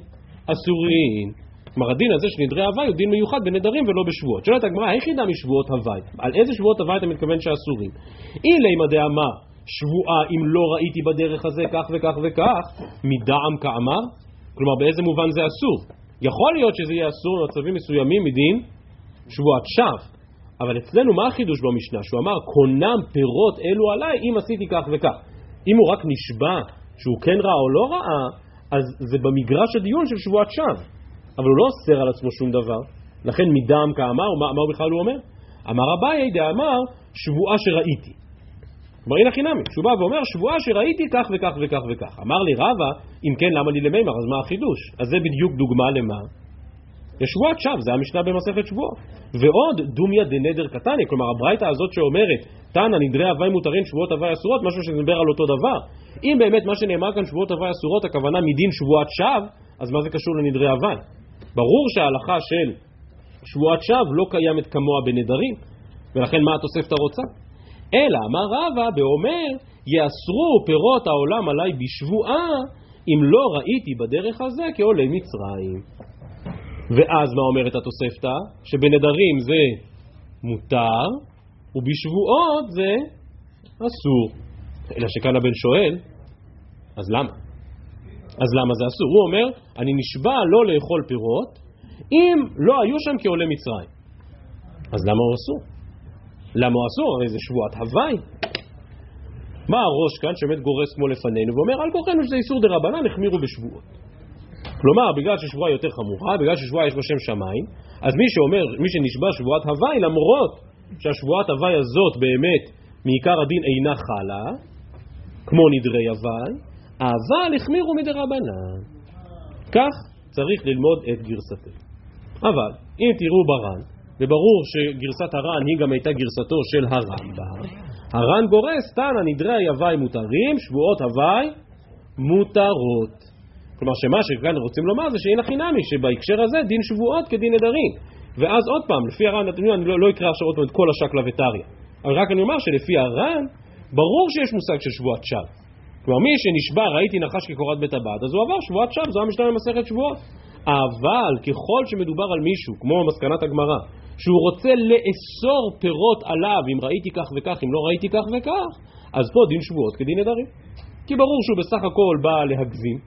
אסורים. כלומר הדין הזה של נדרי הוואי הוא דין מיוחד בנדרים ולא בשבועות. שואלת הגמרא, איך ידע משבועות הוואי? על איזה שבועות הוואי אתה מתכוון שאסורים? אילי מדעי אמר שבועה אם לא ראיתי בדרך הזה כך וכך וכך, מדעם כאמר? כלומר באיזה מובן זה אסור? יכול להיות שזה יהיה אסור במצבים מסוימים מדין שבועת שווא. אבל אצלנו מה החידוש במשנה? שהוא אמר קונם פירות אלו עליי אם עשיתי כך וכך. אם הוא רק נשבע שהוא כן ראה או לא ראה, אז זה במגרש הדיון של שבועת שווא. אבל הוא לא אוסר על עצמו שום דבר. לכן מדם כאמר, מה, מה בכלל הוא אומר? אמר אביי דאמר שבועה שראיתי. כלומר הנה חינמי, כשהוא בא ואומר שבועה שראיתי כך וכך וכך וכך. אמר לי רבא, אם כן למה לי למימר, אז מה החידוש? אז זה בדיוק דוגמה למה? יש שבועת שווא, זה המשנה במסכת שבועות. ועוד דומיה דנדר קטני, כלומר הברייתא הזאת שאומרת תנא נדרי הווי מותרים שבועות הווי אסורות, משהו שמדבר על אותו דבר. אם באמת מה שנאמר כאן שבועות הווי אסורות, הכוונה מדין שבועת שווא, אז מה זה קשור לנדרי הווי? ברור שההלכה של שבועת שווא לא קיימת כמוה בנדרים, ולכן מה התוספתא רוצה? אלא אמר רבא ואומר יאסרו פירות העולם עליי בשבועה אם לא ראיתי בדרך הזה כעולה מצרים. ואז מה אומרת התוספתא? שבנדרים זה מותר ובשבועות זה אסור. אלא שכאן הבן שואל, אז למה? אז למה זה אסור? הוא אומר, אני נשבע לא לאכול פירות אם לא היו שם כעולי מצרים. אז למה הוא אסור? למה הוא אסור? הרי זה שבועת הוואי. מה הראש כאן שבאמת גורס כמו לפנינו ואומר על כוחנו שזה איסור דה רבנן החמירו בשבועות. כלומר, בגלל ששבועה יותר חמורה, בגלל ששבועה יש בה שם שמיים, אז מי שאומר, מי שנשבע שבועת הוואי, למרות שהשבועת הוואי הזאת באמת מעיקר הדין אינה חלה, כמו נדרי הוואי, אבל החמירו מדי רבנן. כך צריך ללמוד את גרסתנו. אבל אם תראו בר"ן, וברור שגרסת הר"ן היא גם הייתה גרסתו של הרמב"ם, הר"ן גורס, תנא נדרי הוואי מותרים, שבועות הוואי מותרות. כלומר שמה שכאן רוצים לומר זה שאין הכי נמי, שבהקשר הזה דין שבועות כדין נדרים. ואז עוד פעם, לפי הר"ן, אני לא, לא אקרא עכשיו עוד פעם את כל השקלא וטריא, אבל רק אני אומר שלפי הר"ן, ברור שיש מושג של שבועת שווא. כלומר מי שנשבע ראיתי נחש כקורת בית הבד, אז הוא עבר שבועת שווא, זו המשנה במסכת שבועות. אבל ככל שמדובר על מישהו, כמו מסקנת הגמרא, שהוא רוצה לאסור פירות עליו אם ראיתי כך וכך, אם לא ראיתי כך וכך, אז פה דין שבועות כדין נדרים. כי ברור שהוא בסך הכל בא להגזים,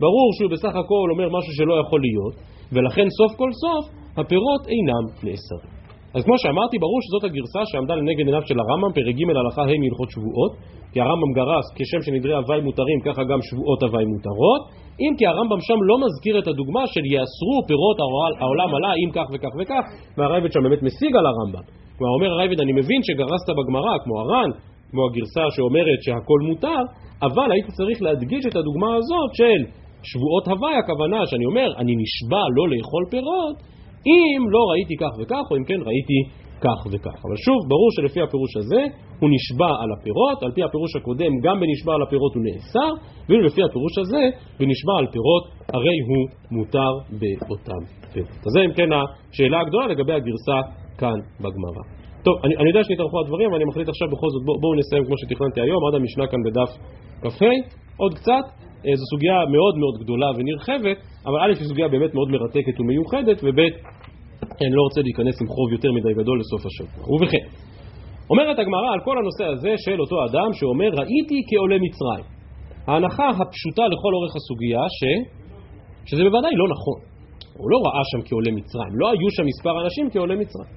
ברור שהוא בסך הכל אומר משהו שלא יכול להיות, ולכן סוף כל סוף הפירות אינם נאסרים. אז כמו שאמרתי, ברור שזאת הגרסה שעמדה לנגד עיניו של הרמב"ם, פרק ג' הלכה ה' מהלכות שבועות, כי הרמב"ם גרס כשם שנדרי הווי מותרים, ככה גם שבועות הווי מותרות, אם כי הרמב"ם שם לא מזכיר את הדוגמה של יאסרו פירות העולם עלה אם כך וכך וכך, והרייבד שם באמת משיג על הרמב"ם. כלומר, אומר הרייבד, אני מבין שגרסת בגמרא, כמו הר"ן, כמו הגרסה שאומרת שהכל מותר, אבל הייתי צריך להדגיש את הדוגמה הזאת של שבועות הווי, הכוונה שאני אומר, אני נשבע לא לאכול פירות, אם לא ראיתי כך וכך, או אם כן ראיתי כך וכך. אבל שוב, ברור שלפי הפירוש הזה, הוא נשבע על הפירות, על פי הפירוש הקודם, גם בנשבע על הפירות הוא נאסר, ואילו לפי הפירוש הזה, בנשבע על פירות, הרי הוא מותר באותם פירות. אז זה אם כן השאלה הגדולה לגבי הגרסה כאן בגמרא. טוב, אני, אני יודע שנתארכו הדברים, אבל אני מחליט עכשיו בכל זאת, בואו בוא נסיים כמו שתכננתי היום, עד המשנה כאן בדף כ"ה, עוד קצת. אה, זו סוגיה מאוד מאוד גדולה ונרחבת, אבל א' היא סוגיה באמת מאוד מרתקת ומיוחדת, וב' אני לא רוצה להיכנס עם חוב יותר מדי גדול לסוף השבוע. ובכן, אומרת הגמרא על כל הנושא הזה של אותו אדם שאומר ראיתי כעולה מצרים. ההנחה הפשוטה לכל אורך הסוגיה ש... שזה בוודאי לא נכון. הוא לא ראה שם כעולה מצרים, לא היו שם מספר אנשים כעולה מצרים.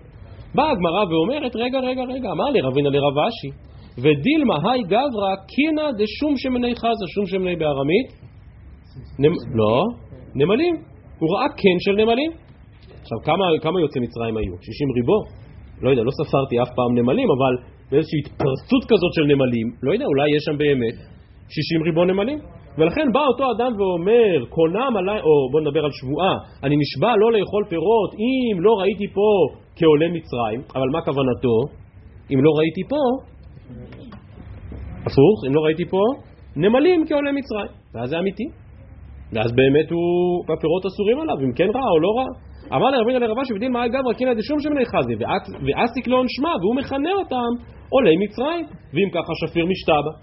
באה הגמרא ואומרת, רגע, רגע, רגע, אמר לי רבינה לרב אשי, ודילמה היי גברא קינא דשום שמני חזה, שום שמני בארמית? לא, נמלים. הוא ראה קן של נמלים. עכשיו, כמה, כמה יוצאי מצרים היו? 60 ריבו? לא יודע, לא ספרתי אף פעם נמלים, אבל באיזושהי התפרצות כזאת של נמלים, לא יודע, אולי יש שם באמת 60 ריבו נמלים. ולכן בא אותו אדם ואומר, קונם עליי, או בוא נדבר על שבועה, אני נשבע לא לאכול פירות אם לא ראיתי פה כעולה מצרים, אבל מה כוונתו? אם לא ראיתי פה, הפוך, אם לא ראיתי פה, נמלים כעולה מצרים, ואז זה אמיתי. ואז באמת הוא, הפירות אסורים עליו, אם כן ראה או לא ראה. אמר לרבינה לרבה שבדין מאי גברא קינא דשום שמני חזי ואסיק לא שמה והוא מכנה אותם עולי מצרים ואם ככה שפיר משתבא.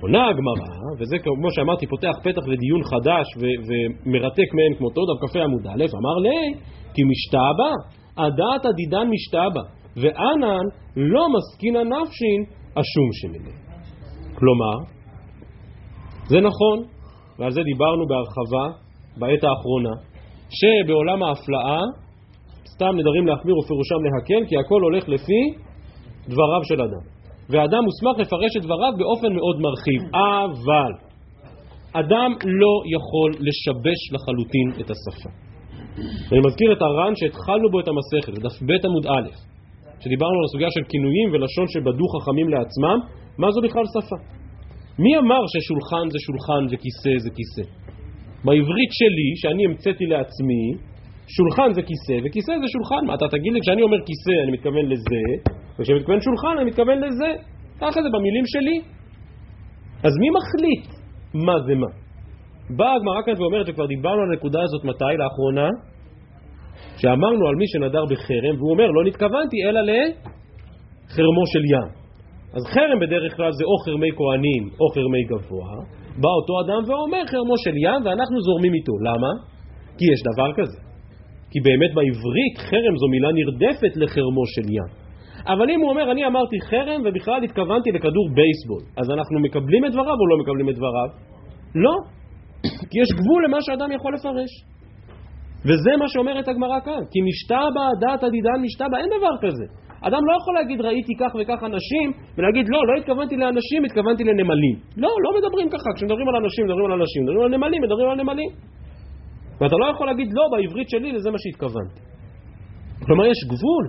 עונה הגמרא, וזה כמו שאמרתי פותח פתח לדיון חדש ומרתק מאין כמותו, דף כ"ה עמוד א', אמר לי כי משתבא, הדעת עדידן משתבא ואנן לא מסכינא נפשין השום שמני. כלומר, זה נכון, ועל זה דיברנו בהרחבה בעת האחרונה, שבעולם ההפלאה סתם נדרים להחמיר ופירושם להקל, כי הכל הולך לפי דבריו של אדם. ואדם מוסמך לפרש את דבריו באופן מאוד מרחיב. אבל אדם לא יכול לשבש לחלוטין את השפה. אני מזכיר את הר"ן שהתחלנו בו את המסכת, דף ב' עמוד א', שדיברנו על הסוגיה של כינויים ולשון שבדו חכמים לעצמם, מה זו בכלל שפה? מי אמר ששולחן זה שולחן וכיסא זה כיסא? בעברית שלי, שאני המצאתי לעצמי, שולחן זה כיסא, וכיסא זה שולחן. אתה תגיד לי, כשאני אומר כיסא אני מתכוון לזה, וכשאני מתכוון שולחן אני מתכוון לזה. ככה זה במילים שלי. אז מי מחליט מה זה מה? באה הגמרא כאן ואומרת, וכבר דיברנו על הנקודה הזאת מתי? לאחרונה? שאמרנו על מי שנדר בחרם, והוא אומר, לא נתכוונתי אלא לחרמו של ים. אז חרם בדרך כלל זה או חרמי כהנים או חרמי גבוה. בא אותו אדם ואומר חרמו של ים ואנחנו זורמים איתו. למה? כי יש דבר כזה. כי באמת בעברית חרם זו מילה נרדפת לחרמו של ים. אבל אם הוא אומר, אני אמרתי חרם ובכלל התכוונתי לכדור בייסבול, אז אנחנו מקבלים את דבריו או לא מקבלים את דבריו? לא. כי יש גבול למה שאדם יכול לפרש. וזה מה שאומרת הגמרא כאן. כי משתבא דעת עדידן משתבא, אין דבר כזה. אדם לא יכול להגיד ראיתי כך וכך אנשים ולהגיד לא, לא התכוונתי לאנשים, התכוונתי לנמלים. לא, לא מדברים ככה. כשמדברים על אנשים, מדברים על אנשים. מדברים על נמלים, מדברים על נמלים. ואתה לא יכול להגיד לא, בעברית שלי לזה מה שהתכוונתי. כלומר, יש גבול.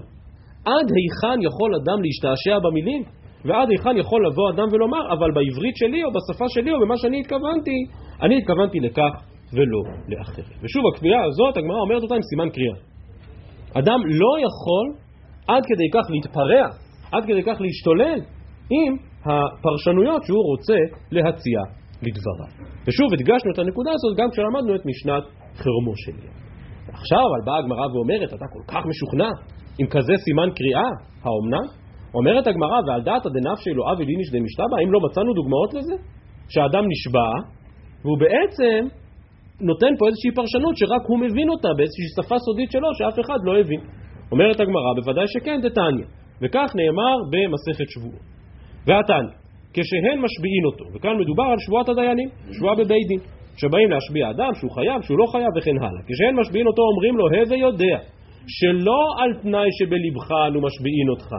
עד היכן יכול אדם להשתעשע במילים? ועד היכן יכול לבוא אדם ולומר, אבל בעברית שלי או בשפה שלי או במה שאני התכוונתי, אני התכוונתי לכך ולא לאחרת. ושוב, הכפייה הזאת, הגמרא אומרת אותה עם סימן קריאה. אדם לא יכול עד כדי כך להתפרע, עד כדי כך להשתולל עם הפרשנויות שהוא רוצה להציע לדבריו. ושוב, הדגשנו את הנקודה הזאת גם כשלמדנו את משנת חרמו שלי. עכשיו, אבל באה הגמרא ואומרת, אתה כל כך משוכנע עם כזה סימן קריאה, האומנם? אומרת הגמרא, ועל דעת הדנפשי לא אבי ליניש דמשתבא, האם לא מצאנו דוגמאות לזה? שהאדם נשבע, והוא בעצם נותן פה איזושהי פרשנות שרק הוא מבין אותה באיזושהי שפה סודית שלו שאף אחד לא הבין. אומרת הגמרא, בוודאי שכן, דתניא. וכך נאמר במסכת שבועות. והתניא, כשהן משביעין אותו, וכאן מדובר על שבועת הדיינים, שבועה בבית דין, שבאים להשביע אדם שהוא חייב, שהוא לא חייב וכן הלאה. כשהן משביעין אותו אומרים לו, הווה יודע, שלא על תנאי שבלבך אנו משביעין אותך,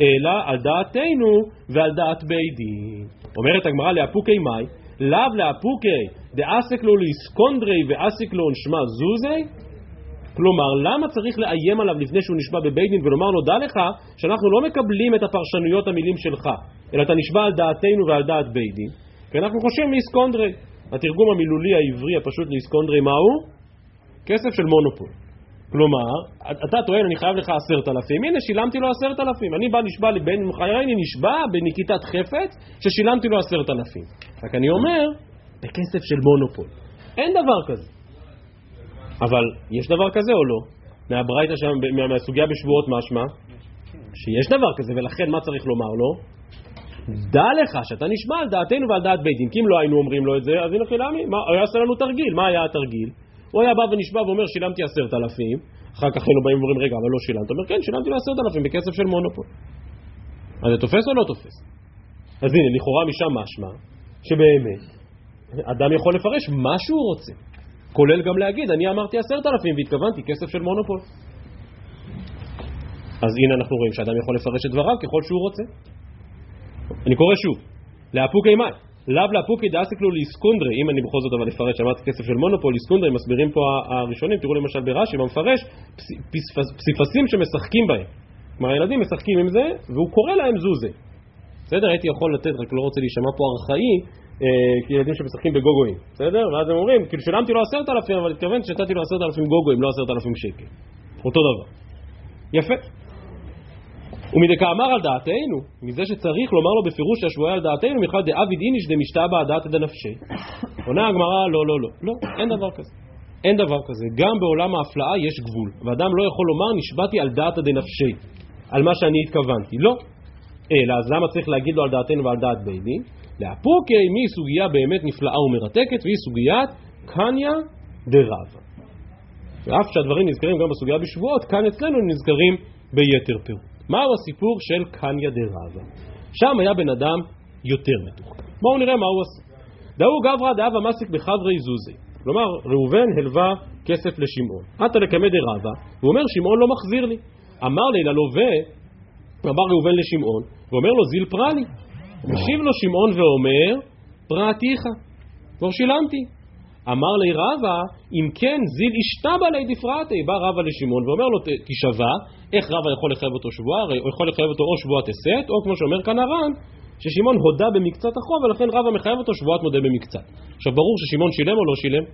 אלא על דעתנו ועל דעת בית דין. אומרת הגמרא לאפוקי מאי, לאו לאפוקי דאסק לו ליסקונדרי ואסק לו נשמע זוזי? כלומר, למה צריך לאיים עליו לפני שהוא נשבע בבית דין ולומר לו, דע לך שאנחנו לא מקבלים את הפרשנויות המילים שלך, אלא אתה נשבע על דעתנו ועל דעת בית דין, כי אנחנו חושבים לאיסקונדרי. התרגום המילולי העברי הפשוט לאיסקונדרי מהו? כסף של מונופול. כלומר, אתה טוען אני חייב לך עשרת אלפים, הנה שילמתי לו עשרת אלפים, אני בא נשבע לי בן חייני נשבע בנקיטת חפץ ששילמתי לו עשרת אלפים. רק אני אומר, בכסף של מונופול. אין דבר כזה. אבל יש דבר כזה או לא? מהברייתא שם, מהסוגיה בשבועות משמע, שיש דבר כזה, ולכן מה צריך לומר לו? דע לך שאתה נשמע על דעתנו ועל דעת בית דין, כי אם לא היינו אומרים לו את זה, אז הנה חילמי, הוא היה עושה לנו תרגיל, מה היה התרגיל? הוא היה בא ונשבע ואומר שילמתי עשרת אלפים, אחר כך היינו באים ואומרים רגע אבל לא שילמת, אומר כן שילמתי לו עשרת אלפים בכסף של מונופול. אז זה תופס או לא תופס? אז הנה לכאורה משם משמע שבאמת אדם יכול לפרש מה שהוא רוצה, כולל גם להגיד אני אמרתי עשרת אלפים והתכוונתי כסף של מונופול. אז הנה אנחנו רואים שאדם יכול לפרש את דבריו ככל שהוא רוצה. אני קורא שוב, לאפוקי מאי לאו לאפוקי דאסק לו לאיסקונדרי, אם אני בכל זאת אבל אפרט שאמרתי כסף של מונופול, איסקונדרי, מסבירים פה הראשונים, תראו למשל ברש"י, במפרש, פסיפסים שמשחקים בהם. כלומר הילדים משחקים עם זה, והוא קורא להם זוזה. בסדר? הייתי יכול לתת, רק לא רוצה להישמע פה ארכאי, אה, ילדים שמשחקים בגוגואים, בסדר? ואז הם אומרים, כאילו שילמתי לו עשרת אלפים, אבל התכוונתי שנתתי לו עשרת אלפים גוגואים, לא עשרת אלפים שקל. אותו דבר. יפה. ומדכאמר על דעתנו, מזה שצריך לומר לו בפירוש שהשבועה על דעתנו, מחד דאביד איניש דמשתבא דעת דנפשי. עונה הגמרא, לא, לא, לא. לא, אין דבר כזה. אין דבר כזה. גם בעולם ההפלאה יש גבול. ואדם לא יכול לומר, נשבעתי על דעת דנפשי, על מה שאני התכוונתי. לא. אלא, אז למה צריך להגיד לו על דעתנו ועל דעת בית דין? לאפוקי, מי סוגיה באמת נפלאה ומרתקת, והיא סוגיית קניה דרבה. ואף שהדברים נזכרים גם בסוגיה בשבועות, כאן אצלנו נזכרים ביתר פירוט. מהו הסיפור של קניה דרבה? שם היה בן אדם יותר מתוחכם. בואו נראה מה הוא עשה. דאו גברא דאבה מסיק בחברי זוזי. כלומר, ראובן הלווה כסף לשמעון. עתה לקמא דרבה, והוא אומר, שמעון לא מחזיר לי. אמר לי ללווה, אמר ראובן לשמעון, ואומר לו, זיל פרלי. משיב לו שמעון ואומר, פרעתיך. כבר שילמתי. אמר לי רבא, אם כן זיל אשתבא לי דפרתי, בא רבא לשמעון ואומר לו תישבע, איך רבא יכול לחייב אותו שבועה? הרי הוא יכול לחייב אותו או שבועת הסת, או כמו שאומר כאן הר"ן, ששמעון הודה במקצת החוב ולכן רבא מחייב אותו שבועת מודה במקצת. עכשיו ברור ששמעון שילם או לא שילם?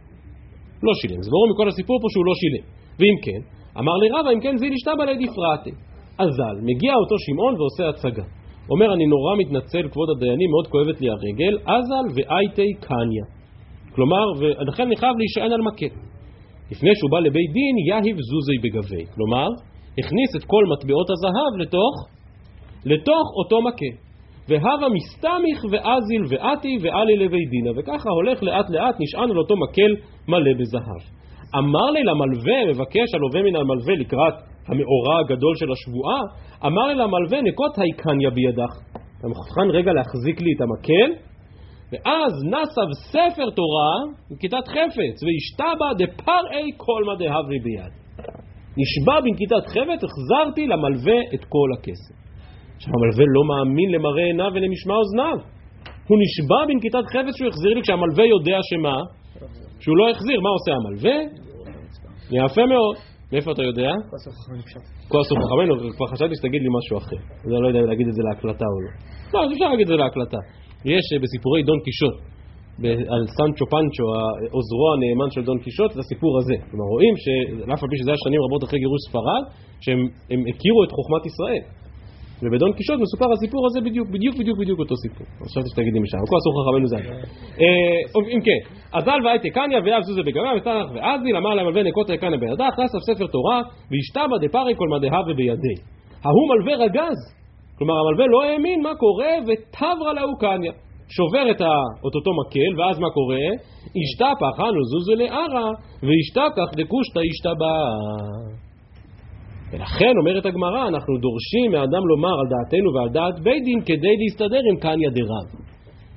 לא שילם. זה ברור מכל הסיפור פה שהוא לא שילם. ואם כן, אמר לי רבא, אם כן זיל אשתבא לידי פרעתי. אזל, מגיע אותו שמעון ועושה הצגה. אומר, אני נורא מתנצל, כבוד הדיינים, מאוד כואבת לי הרגל, אזל ואייתי קניה. כלומר, ולכן אני חייב להישען על מקל. לפני שהוא בא לבית דין, יהיב זוזי בגבי. כלומר, הכניס את כל מטבעות הזהב לתוך, לתוך אותו מקל. והווה מסתמיך ואזיל ואתי ואלי לבית דינה. וככה הולך לאט לאט, נשען על אותו מקל מלא בזהב. אמר לי למלווה, מבקש הלווה מן המלווה לקראת המאורע הגדול של השבועה, אמר לי למלווה, נקות היקניה בידך. אתה מוכן רגע להחזיק לי את המקל? ואז נסב ספר תורה בכיתת חפץ, והשתבא דפרעי קולמא דהברי ביד. נשבע בנקיטת חפץ, החזרתי למלווה את כל הכסף. עכשיו המלווה לא מאמין למראה עיניו ולמשמע אוזניו. הוא נשבע בנקיטת חפץ שהוא החזיר לי כשהמלווה יודע שמה? שהוא לא החזיר. מה עושה המלווה? יפה מאוד. מאיפה אתה יודע? כוס וחכמינו, כבר חשבתי שתגיד לי משהו אחר. אני לא יודע להגיד את זה להקלטה או לא. לא, אז אפשר להגיד את זה להקלטה. יש אה, בסיפורי דון קישוט, על סנצ'ו פנצ'ו, עוזרו הנאמן של דון קישוט, את הסיפור הזה. כלומר, רואים שאף על פי שזה היה שנים רבות אחרי גירוש ספרד, שהם הכירו את חוכמת ישראל. ובדון קישוט מסופר הסיפור הזה בדיוק, בדיוק, בדיוק, בדיוק אותו סיפור. חשבתי שתגידי משם, כל אסור חכמינו זה אה, אם כן, אזל והייתי קניה ואב זוזה בגמיה וסתח ואזיל אמר להם מלווה נקוטה קניה בידך, נאסף ספר תורה והשתבא דפרי כל מדהה ובידי. ההוא מלווה רגז, כלומר המלווה לא האמין מה קורה ותברא להו קניה. שובר את אותו מקל, ואז מה קורה? השתפך אנו זוזו לערה, והשתכח דקושטא השתבא. ולכן אומרת הגמרא, אנחנו דורשים מאדם לומר על דעתנו ועל דעת בית דין כדי להסתדר עם קניה דרב.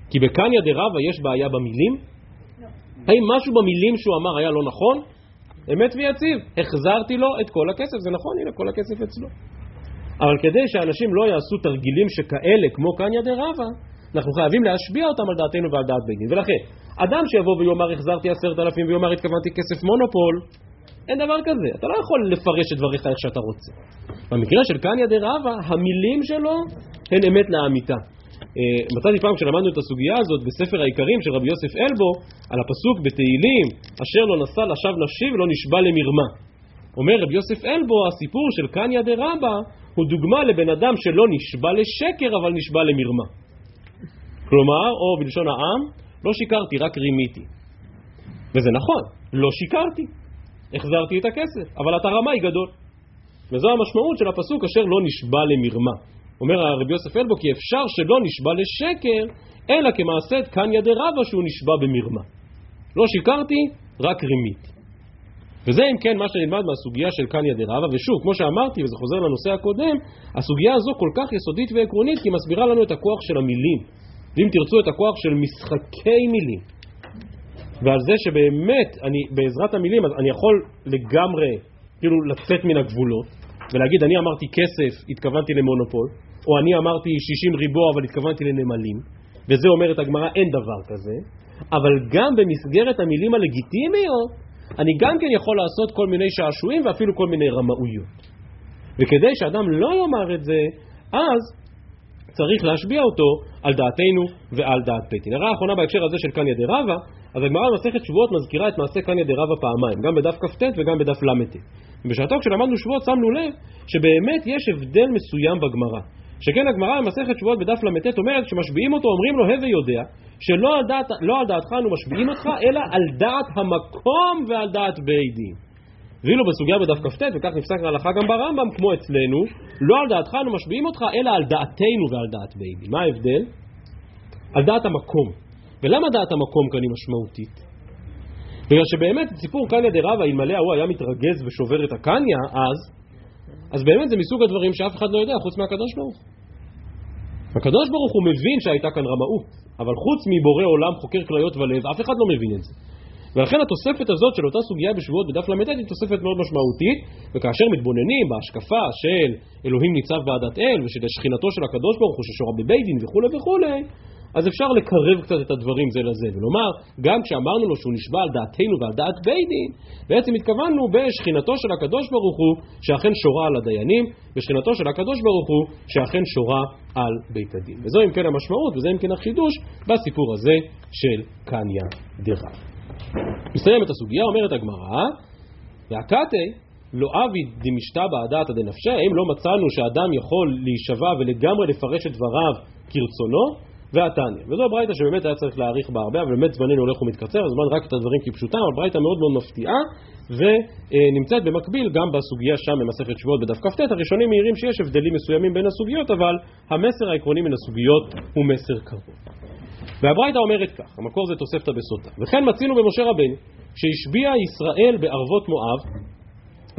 כי בקניה דרבה יש בעיה במילים? לא. האם משהו במילים שהוא אמר היה לא נכון? אמת ויציב, החזרתי לו את כל הכסף, זה נכון, הנה כל הכסף אצלו. אבל כדי שאנשים לא יעשו תרגילים שכאלה כמו קניה דרבה, אנחנו חייבים להשביע אותם על דעתנו ועל דעת בית דין. ולכן, אדם שיבוא ויאמר החזרתי עשרת אלפים ויאמר התכוונתי כסף מונופול, אין דבר כזה. אתה לא יכול לפרש את דבריך איך שאתה רוצה. במקרה של קניה דה רבא, המילים שלו הן אמת לאמיתה. אה, מצאתי פעם כשלמדנו את הסוגיה הזאת בספר העיקרים של רבי יוסף אלבו, על הפסוק בתהילים, אשר לא נשא לשווא נפשי ולא נשבע למרמה. אומר רבי יוסף אלבו, הסיפור של קניה דה רבא הוא דוגמה לבן אדם שלא נשבע לשקר אבל נשבע למרמה. כלומר, או בלשון העם, לא שיקרתי, רק רימיתי. וזה נכון, לא שיקרתי. החזרתי את הכסף, אבל אתה רמאי גדול. וזו המשמעות של הפסוק אשר לא נשבע למרמה. אומר הרבי יוסף אלבו כי אפשר שלא נשבע לשקר, אלא כמעשה קניה דרבא שהוא נשבע במרמה. לא שיקרתי, רק רימית. וזה אם כן מה שנלמד מהסוגיה של קניה דרבא, ושוב, כמו שאמרתי, וזה חוזר לנושא הקודם, הסוגיה הזו כל כך יסודית ועקרונית, כי היא מסבירה לנו את הכוח של המילים. ואם תרצו את הכוח של משחקי מילים, ועל זה שבאמת, אני, בעזרת המילים, אני יכול לגמרי, כאילו, לצאת מן הגבולות, ולהגיד, אני אמרתי כסף, התכוונתי למונופול, או אני אמרתי 60 ריבוע, אבל התכוונתי לנמלים, וזה אומרת הגמרא, אין דבר כזה, אבל גם במסגרת המילים הלגיטימיות, אני גם כן יכול לעשות כל מיני שעשועים ואפילו כל מיני רמאויות. וכדי שאדם לא יאמר את זה, אז צריך להשביע אותו על דעתנו ועל דעת פטין. הערה האחרונה בהקשר הזה של קניה דרבה, אז הגמרא במסכת שבועות מזכירה את מעשה קניה דרבה פעמיים, גם בדף כ"ט וגם בדף ל"ט. בשעתו כשלמדנו שבועות שמנו לב שבאמת יש הבדל מסוים בגמרא. שכן הגמרא במסכת שבועות בדף ל"ט אומרת כשמשביעים אותו אומרים לו הווה יודע שלא על, דעת, לא על דעתך אנו משביעים אותך אלא על דעת המקום ועל דעת בית דין. ואילו בסוגיה בדף כ"ט, וכך נפסק להלכה גם ברמב"ם, כמו אצלנו, לא על דעתך אנו משביעים אותך, אלא על דעתנו ועל דעת בית דין. מה ההבדל? על דעת המקום. ולמה דעת המקום כאן היא משמעותית? בגלל שבאמת סיפור קניה דה רבא, אלמלא ההוא היה מתרגז ושובר את הקניה אז, אז באמת זה מסוג הדברים שאף אחד לא יודע חוץ מהקדוש ברוך הוא. הקדוש ברוך הוא מבין שהייתה כאן רמאות, אבל חוץ מבורא עולם חוקר כליות ולב, אף אחד לא מבין את זה. ולכן התוספת הזאת של אותה סוגיה בשבועות בדף ל"ט היא תוספת מאוד משמעותית, וכאשר מתבוננים בהשקפה של אלוהים ניצב בעדת אל ושל שכינתו של הקדוש ברוך הוא ששורה בבית דין וכולי וכולי, אז אפשר לקרב קצת את הדברים זה לזה, ולומר, גם כשאמרנו לו שהוא נשבע על דעתנו ועל דעת בית דין, בעצם התכוונו בשכינתו של הקדוש ברוך הוא, שאכן שורה על הדיינים, ושכינתו של הקדוש ברוך הוא, שאכן שורה על בית הדין. וזו אם כן המשמעות, וזה אם כן החידוש, בסיפור הזה של קניה דרב. מסתיימת הסוגיה, אומרת הגמרא, והקתי, לא אבי דמשתבא דעתא דנפשי, האם לא מצאנו שאדם יכול להישבע ולגמרי לפרש את דבריו כרצונו? והתניא. וזו ברייתא שבאמת היה צריך להאריך בה הרבה, אבל באמת זמננו הולך ומתקצר, הזמן רק את הדברים כפשוטם, אבל ברייתא מאוד מאוד מפתיעה, ונמצאת במקביל גם בסוגיה שם במסכת שבועות בדף כ"ט, הראשונים מעירים שיש הבדלים מסוימים בין הסוגיות, אבל המסר העקרוני מן הסוגיות הוא מסר קרוב. והברייתא אומרת כך, המקור זה תוספתא בסוטה, וכן מצינו במשה רבנו, שהשביע ישראל בערבות מואב,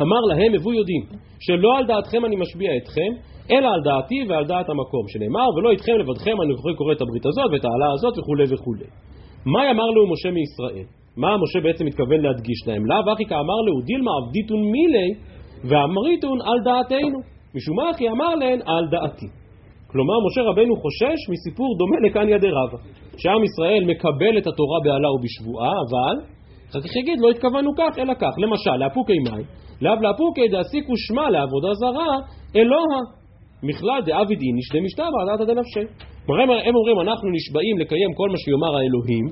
אמר להם, הבו יודעים, שלא על דעתכם אני משביע אתכם, אלא על דעתי ועל דעת המקום, שנאמר, ולא איתכם לבדכם אני זוכר קורא את הברית הזאת ואת העלה הזאת וכולי וכולי. מה אמר לו משה מישראל? מה משה בעצם מתכוון להדגיש להם? לאו אחי כאמר לו, דילמה עבדיתון מילי ואמריתון על דעתנו. משום מה אחי אמר להן על דעתי. כלומר, משה רבנו חושש מסיפור דומה לקניה דרבה, שעם ישראל מקבל את התורה בעלה ובשבועה, אבל אחר כך יגיד, לא התכוונו כך, אלא כך. למשל, לאפוקי מים, לאו לאפוקי דעסיקו שמע לעבודה זרה, אלוה. מכלל דאביד איניש דמשתבא דעתא דנפשי. כלומר הם אומרים אנחנו נשבעים לקיים כל מה שיאמר האלוהים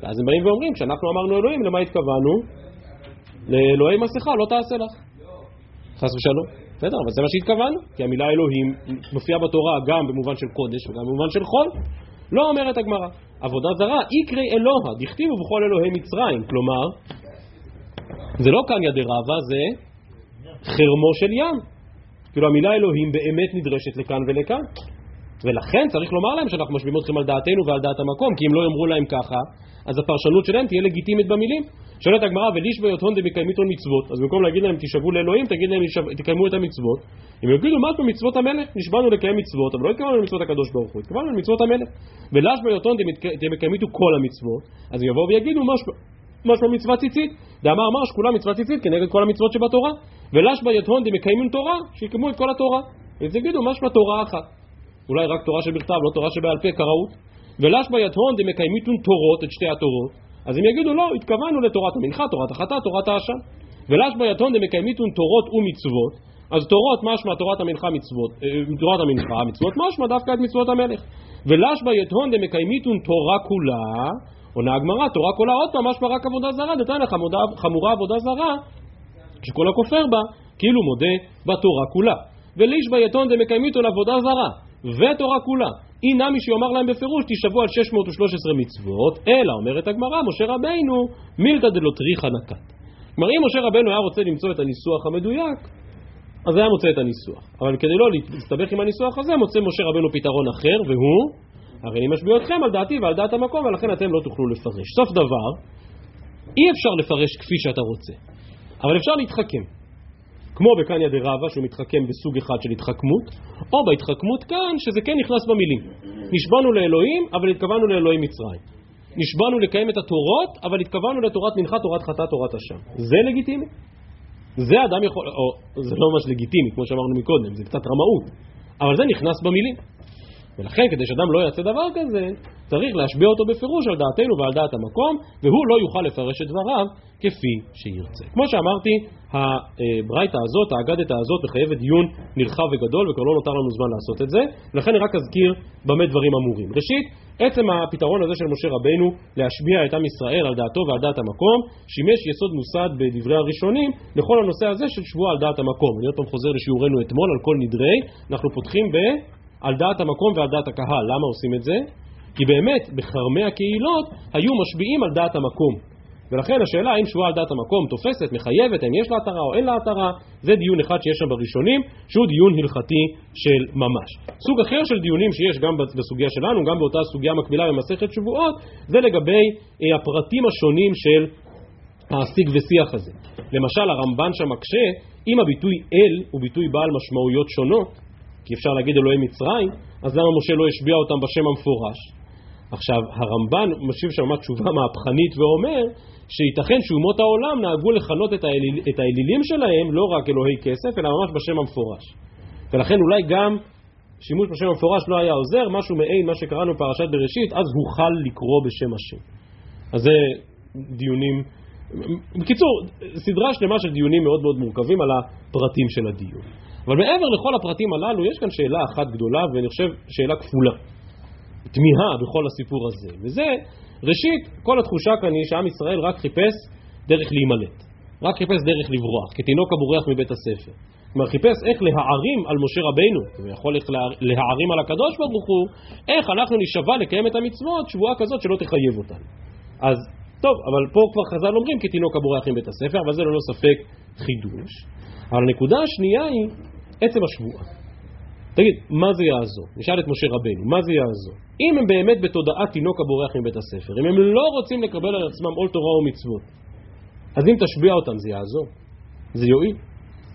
ואז הם באים ואומרים כשאנחנו אמרנו אלוהים למה התכוונו? לאלוהי מסכה לא תעשה לך חס ושלום בסדר אבל זה מה שהתכוונו כי המילה אלוהים מופיעה בתורה גם במובן של קודש וגם במובן של חול. לא אומרת הגמרא עבודה זרה יקרי אלוה דכתיבו בכל אלוהי מצרים. כלומר זה לא כאן ידי רבה זה חרמו של ים. כאילו המילה אלוהים באמת נדרשת לכאן ולכאן. ולכן צריך לומר להם שאנחנו משווים אתכם על דעתנו ועל דעת המקום, כי אם לא יאמרו להם ככה, אז הפרשנות שלהם תהיה לגיטימית במילים. שואלת הגמרא, וליש ביותהון דמקיימיתון מצוות, אז במקום להגיד להם תשבו לאלוהים, תגיד להם תקיימו את המצוות. אם יגידו משהו מצוות המלך, נשבענו לקיים מצוות, אבל לא התכוונו למצוות הקדוש ברוך הוא, התכוונו למצוות המלך. ולש ביותהון דמקיימיתו כל המצוות, אז יבואו ויגידו משמע מצוות ציצית. דאמר מרש כולה מצוות ציצית כנגד כל המצוות שבתורה. ולש ביתהון דמקיימים תורה, שיקיימו את כל התורה. אז יגידו משמע תורה אחת. אולי רק תורה שבכתב, לא תורה שבעל פה כראות. ולש ביתהון דמקיימיתון תורות, את שתי התורות. אז הם יגידו לא, התכוונו לתורת המנחה, תורת החטא, תורת האשם. ולש ביתהון דמקיימיתון תורות ומצוות. אז תורות משמע תורת המנחה מצוות, אה, תורת המנחה מצוות משמע דווקא את מצוות המלך. ולש ביתהון דמקיימיתון תורה כולה, עונה הגמרא, תורה כולה עוד פעם משמע רק עבודה זרה, דתניא חמורה עבודה זרה, שכל הכופר בה, כאילו מודה בתורה כולה. וליש ביתון דמקיימיתו לעבודה זרה, ותורה כולה. אי נמי שיאמר להם בפירוש, תשבו על 613 מצוות, אלא, אומרת הגמרא, משה רבינו, מילתא דלא טריחא נקט. כלומר, אם משה רבנו היה רוצה למצוא את הניסוח המדויק, אז היה מוצא את הניסוח. אבל כדי לא להסתבך עם הניסוח הזה, מוצא משה רבנו פתרון אחר, והוא, הרי אני משביע אתכם על דעתי ועל דעת המקום, ולכן אתם לא תוכלו לפרש. סוף דבר, אי אפשר לפרש כפי שאתה רוצה. אבל אפשר להתחכם. כמו בקניה דה רבא שהוא מתחכם בסוג אחד של התחכמות, או בהתחכמות כאן שזה כן נכנס במילים. נשבענו לאלוהים, אבל התכוונו לאלוהי מצרים. נשבענו לקיים את התורות, אבל התכוונו לתורת מנחה, תורת חטא, תורת אשם. זה לגיטימי? זה אדם יכול, או זה לא ממש לגיטימי, כמו שאמרנו מקודם, זה קצת רמאות, אבל זה נכנס במילים. ולכן כדי שאדם לא יעשה דבר כזה, צריך להשביע אותו בפירוש על דעתנו ועל דעת המקום, והוא לא יוכל לפרש את דבריו כפי שירצה. כמו שאמרתי, הברייתא הזאת, האגדתא הזאת, מחייבת דיון נרחב וגדול, וכבר לא נותר לנו זמן לעשות את זה, ולכן אני רק אזכיר במה דברים אמורים. ראשית, עצם הפתרון הזה של משה רבינו להשביע את עם ישראל על דעתו ועל דעת המקום, שימש יסוד מוסד בדברי הראשונים לכל הנושא הזה של שבוע על דעת המקום. אני עוד פעם חוזר לשיעורנו אתמול על כל נדרי, אנחנו פותחים ב... על דעת המקום ועל דעת הקהל. למה עושים את זה? כי באמת, בכרמי הקהילות היו משביעים על דעת המקום. ולכן השאלה האם שבועה על דעת המקום תופסת, מחייבת, האם יש לה התרה או אין לה התרה, זה דיון אחד שיש שם בראשונים, שהוא דיון הלכתי של ממש. סוג אחר של דיונים שיש גם בסוגיה שלנו, גם באותה סוגיה מקבילה במסכת שבועות, זה לגבי אה, הפרטים השונים של השיג ושיח הזה. למשל הרמב"ן שם מקשה, אם הביטוי אל הוא ביטוי בעל משמעויות שונות, כי אפשר להגיד אלוהי מצרים, אז למה משה לא השביע אותם בשם המפורש? עכשיו, הרמב"ן משיב שם תשובה מהפכנית ואומר שייתכן שאומות העולם נהגו לכנות את, האליל, את האלילים שלהם לא רק אלוהי כסף, אלא ממש בשם המפורש. ולכן אולי גם שימוש בשם המפורש לא היה עוזר, משהו מעין מה שקראנו בפרשת בראשית, אז הוכל לקרוא בשם השם. אז זה דיונים, בקיצור, סדרה שלמה של דיונים מאוד מאוד מורכבים על הפרטים של הדיון. אבל מעבר לכל הפרטים הללו, יש כאן שאלה אחת גדולה, ואני חושב שאלה כפולה. תמיהה בכל הסיפור הזה. וזה, ראשית, כל התחושה כאן היא שעם ישראל רק חיפש דרך להימלט. רק חיפש דרך לברוח, כתינוק הבורח מבית הספר. כלומר, חיפש איך להערים על משה רבינו, הוא יכול איך להערים על הקדוש ברוך הוא, איך אנחנו נשבע לקיים את המצוות, שבועה כזאת שלא תחייב אותנו. אז טוב, אבל פה כבר חז"ל אומרים כתינוק הבורח מבית הספר, אבל זה ללא ספק חידוש. אבל הנקודה השנייה היא עצם השבועה. תגיד, מה זה יעזור? נשאל את משה רבנו, מה זה יעזור? אם הם באמת בתודעת תינוק הבורח מבית הספר, אם הם לא רוצים לקבל על עצמם עול תורה ומצוות, אז אם תשביע אותם זה יעזור? זה יועיל?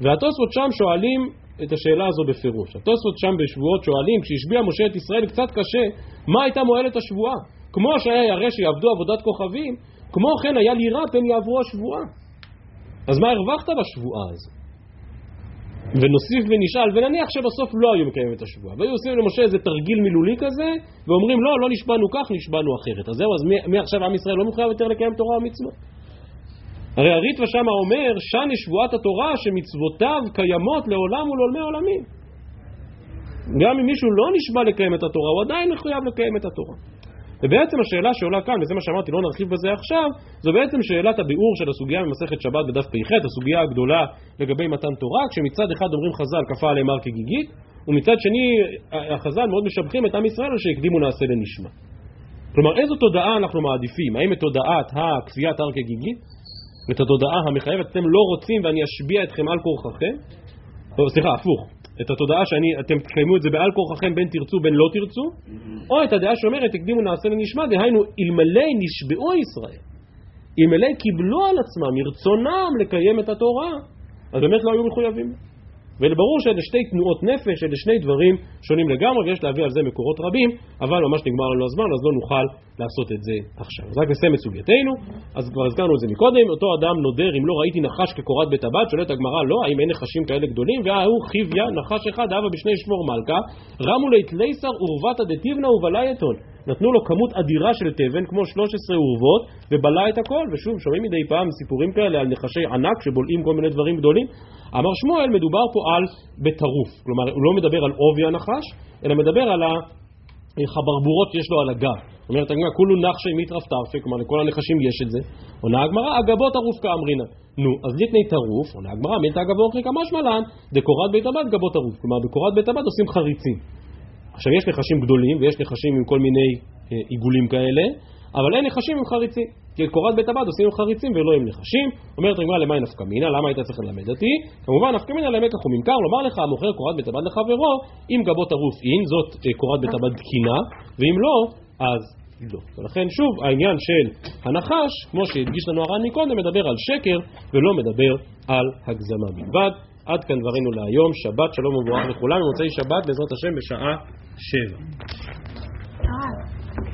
והתוספות שם שואלים את השאלה הזו בפירוש. התוספות שם בשבועות שואלים, כשהשביע משה את ישראל קצת קשה, מה הייתה מועלת השבועה? כמו שהיה ירא שיעבדו עבודת כוכבים, כמו כן היה לירה פן יעברו השבועה. אז מה הרווחת בשבועה הזו? ונוסיף ונשאל, ונניח שבסוף לא היו מקיימים את השבועה, והיו עושים למשה איזה תרגיל מילולי כזה, ואומרים לא, לא נשבענו כך, נשבענו אחרת. אז זהו, אז מעכשיו עם ישראל לא מחויב יותר לקיים תורה ומצוות? הרי הריטווה שמה אומר, שני שבועת התורה שמצוותיו קיימות לעולם ולעולמי עולמים. גם אם מישהו לא נשבע לקיים את התורה, הוא עדיין מחויב לקיים את התורה. ובעצם השאלה שעולה כאן, וזה מה שאמרתי, לא נרחיב בזה עכשיו, זו בעצם שאלת הביאור של הסוגיה ממסכת שבת בדף פ"ח, הסוגיה הגדולה לגבי מתן תורה, כשמצד אחד אומרים חז"ל כפה עליהם הר כגיגית, ומצד שני החז"ל מאוד משבחים את עם ישראל על שהקדימו נעשה לנשמע. כלומר, איזו תודעה אנחנו מעדיפים? האם את תודעת הכפיית הר כגיגית? את התודעה המחייבת, אתם לא רוצים ואני אשביע אתכם על כורחכם? סליחה, הפוך. את התודעה שאתם תקיימו את זה בעל כורחכם בין תרצו בין לא תרצו, או את הדעה שאומרת הקדימו נעשה לנשמע, דהיינו אלמלא נשבעו ישראל, אלמלא קיבלו על עצמם מרצונם לקיים את התורה, אז באמת לא היו מחויבים. וברור שאלה שתי תנועות נפש, אלה שני דברים שונים לגמרי, ויש להביא על זה מקורות רבים, אבל ממש נגמר לנו הזמן, אז לא נוכל לעשות את זה עכשיו. אז רק נסיים את סוגייתנו, אז כבר הזכרנו את זה מקודם, אותו אדם נודר אם לא ראיתי נחש כקורת בית הבד, שואלת הגמרא לא, האם אין נחשים כאלה גדולים? וההוא חיביה, נחש אחד, אבא בשני שמור מלכה, רמו ליתליסר עורבתא דתיבנא ובלייתון. נתנו לו כמות אדירה של תבן, כמו 13 אורוות, ובלע את הכל, ושוב, שומעים מדי פעם סיפורים כאלה על נחשי ענק שבולעים כל מיני דברים גדולים. אמר שמואל, מדובר פה על בטרוף, כלומר, הוא לא מדבר על עובי הנחש, אלא מדבר על החברבורות שיש לו על הגב. זאת אומרת, הגמרא, כולו נחשי מיטרף טרפי, כלומר לכל הנחשים יש את זה. עונה הגמרא, אגבות ערוף כאמרינא. נו, אז לפני טרוף, עונה הגמרא, מילתא אגבו אוכלי כמשמע לן, דקורת בית הבד גבות ערוף. כלומר, בקורת בית הבד עושים חריצים. עכשיו, יש נחשים גדולים ויש נחשים עם כל מיני אה, עיגולים כאלה, אבל אין נחשים עם חריצים. כי את קורת בית הבד עושים עם חריצים ולא עם נחשים. אומרת הגמרא למאי נפקא מינא, למה היית צריך ללמד אותי? כמובן נפקא מינא לאמת לך וממכר, לומר לך המוכר קורת בית הבד לחברו, אם גבות ערוף אין, זאת אה, קורת בית הבד תקינה, ואם לא, אז לא. ולכן שוב, העניין של הנחש, כמו שהדגיש לנו הר"ן מקודם, מדבר על שקר ולא מדבר על הגזמה בלבד. עד כאן דברינו להיום, שבת שלום ומבורך לכולם, ומוצאי שבת בעזרת השם בשעה שבע.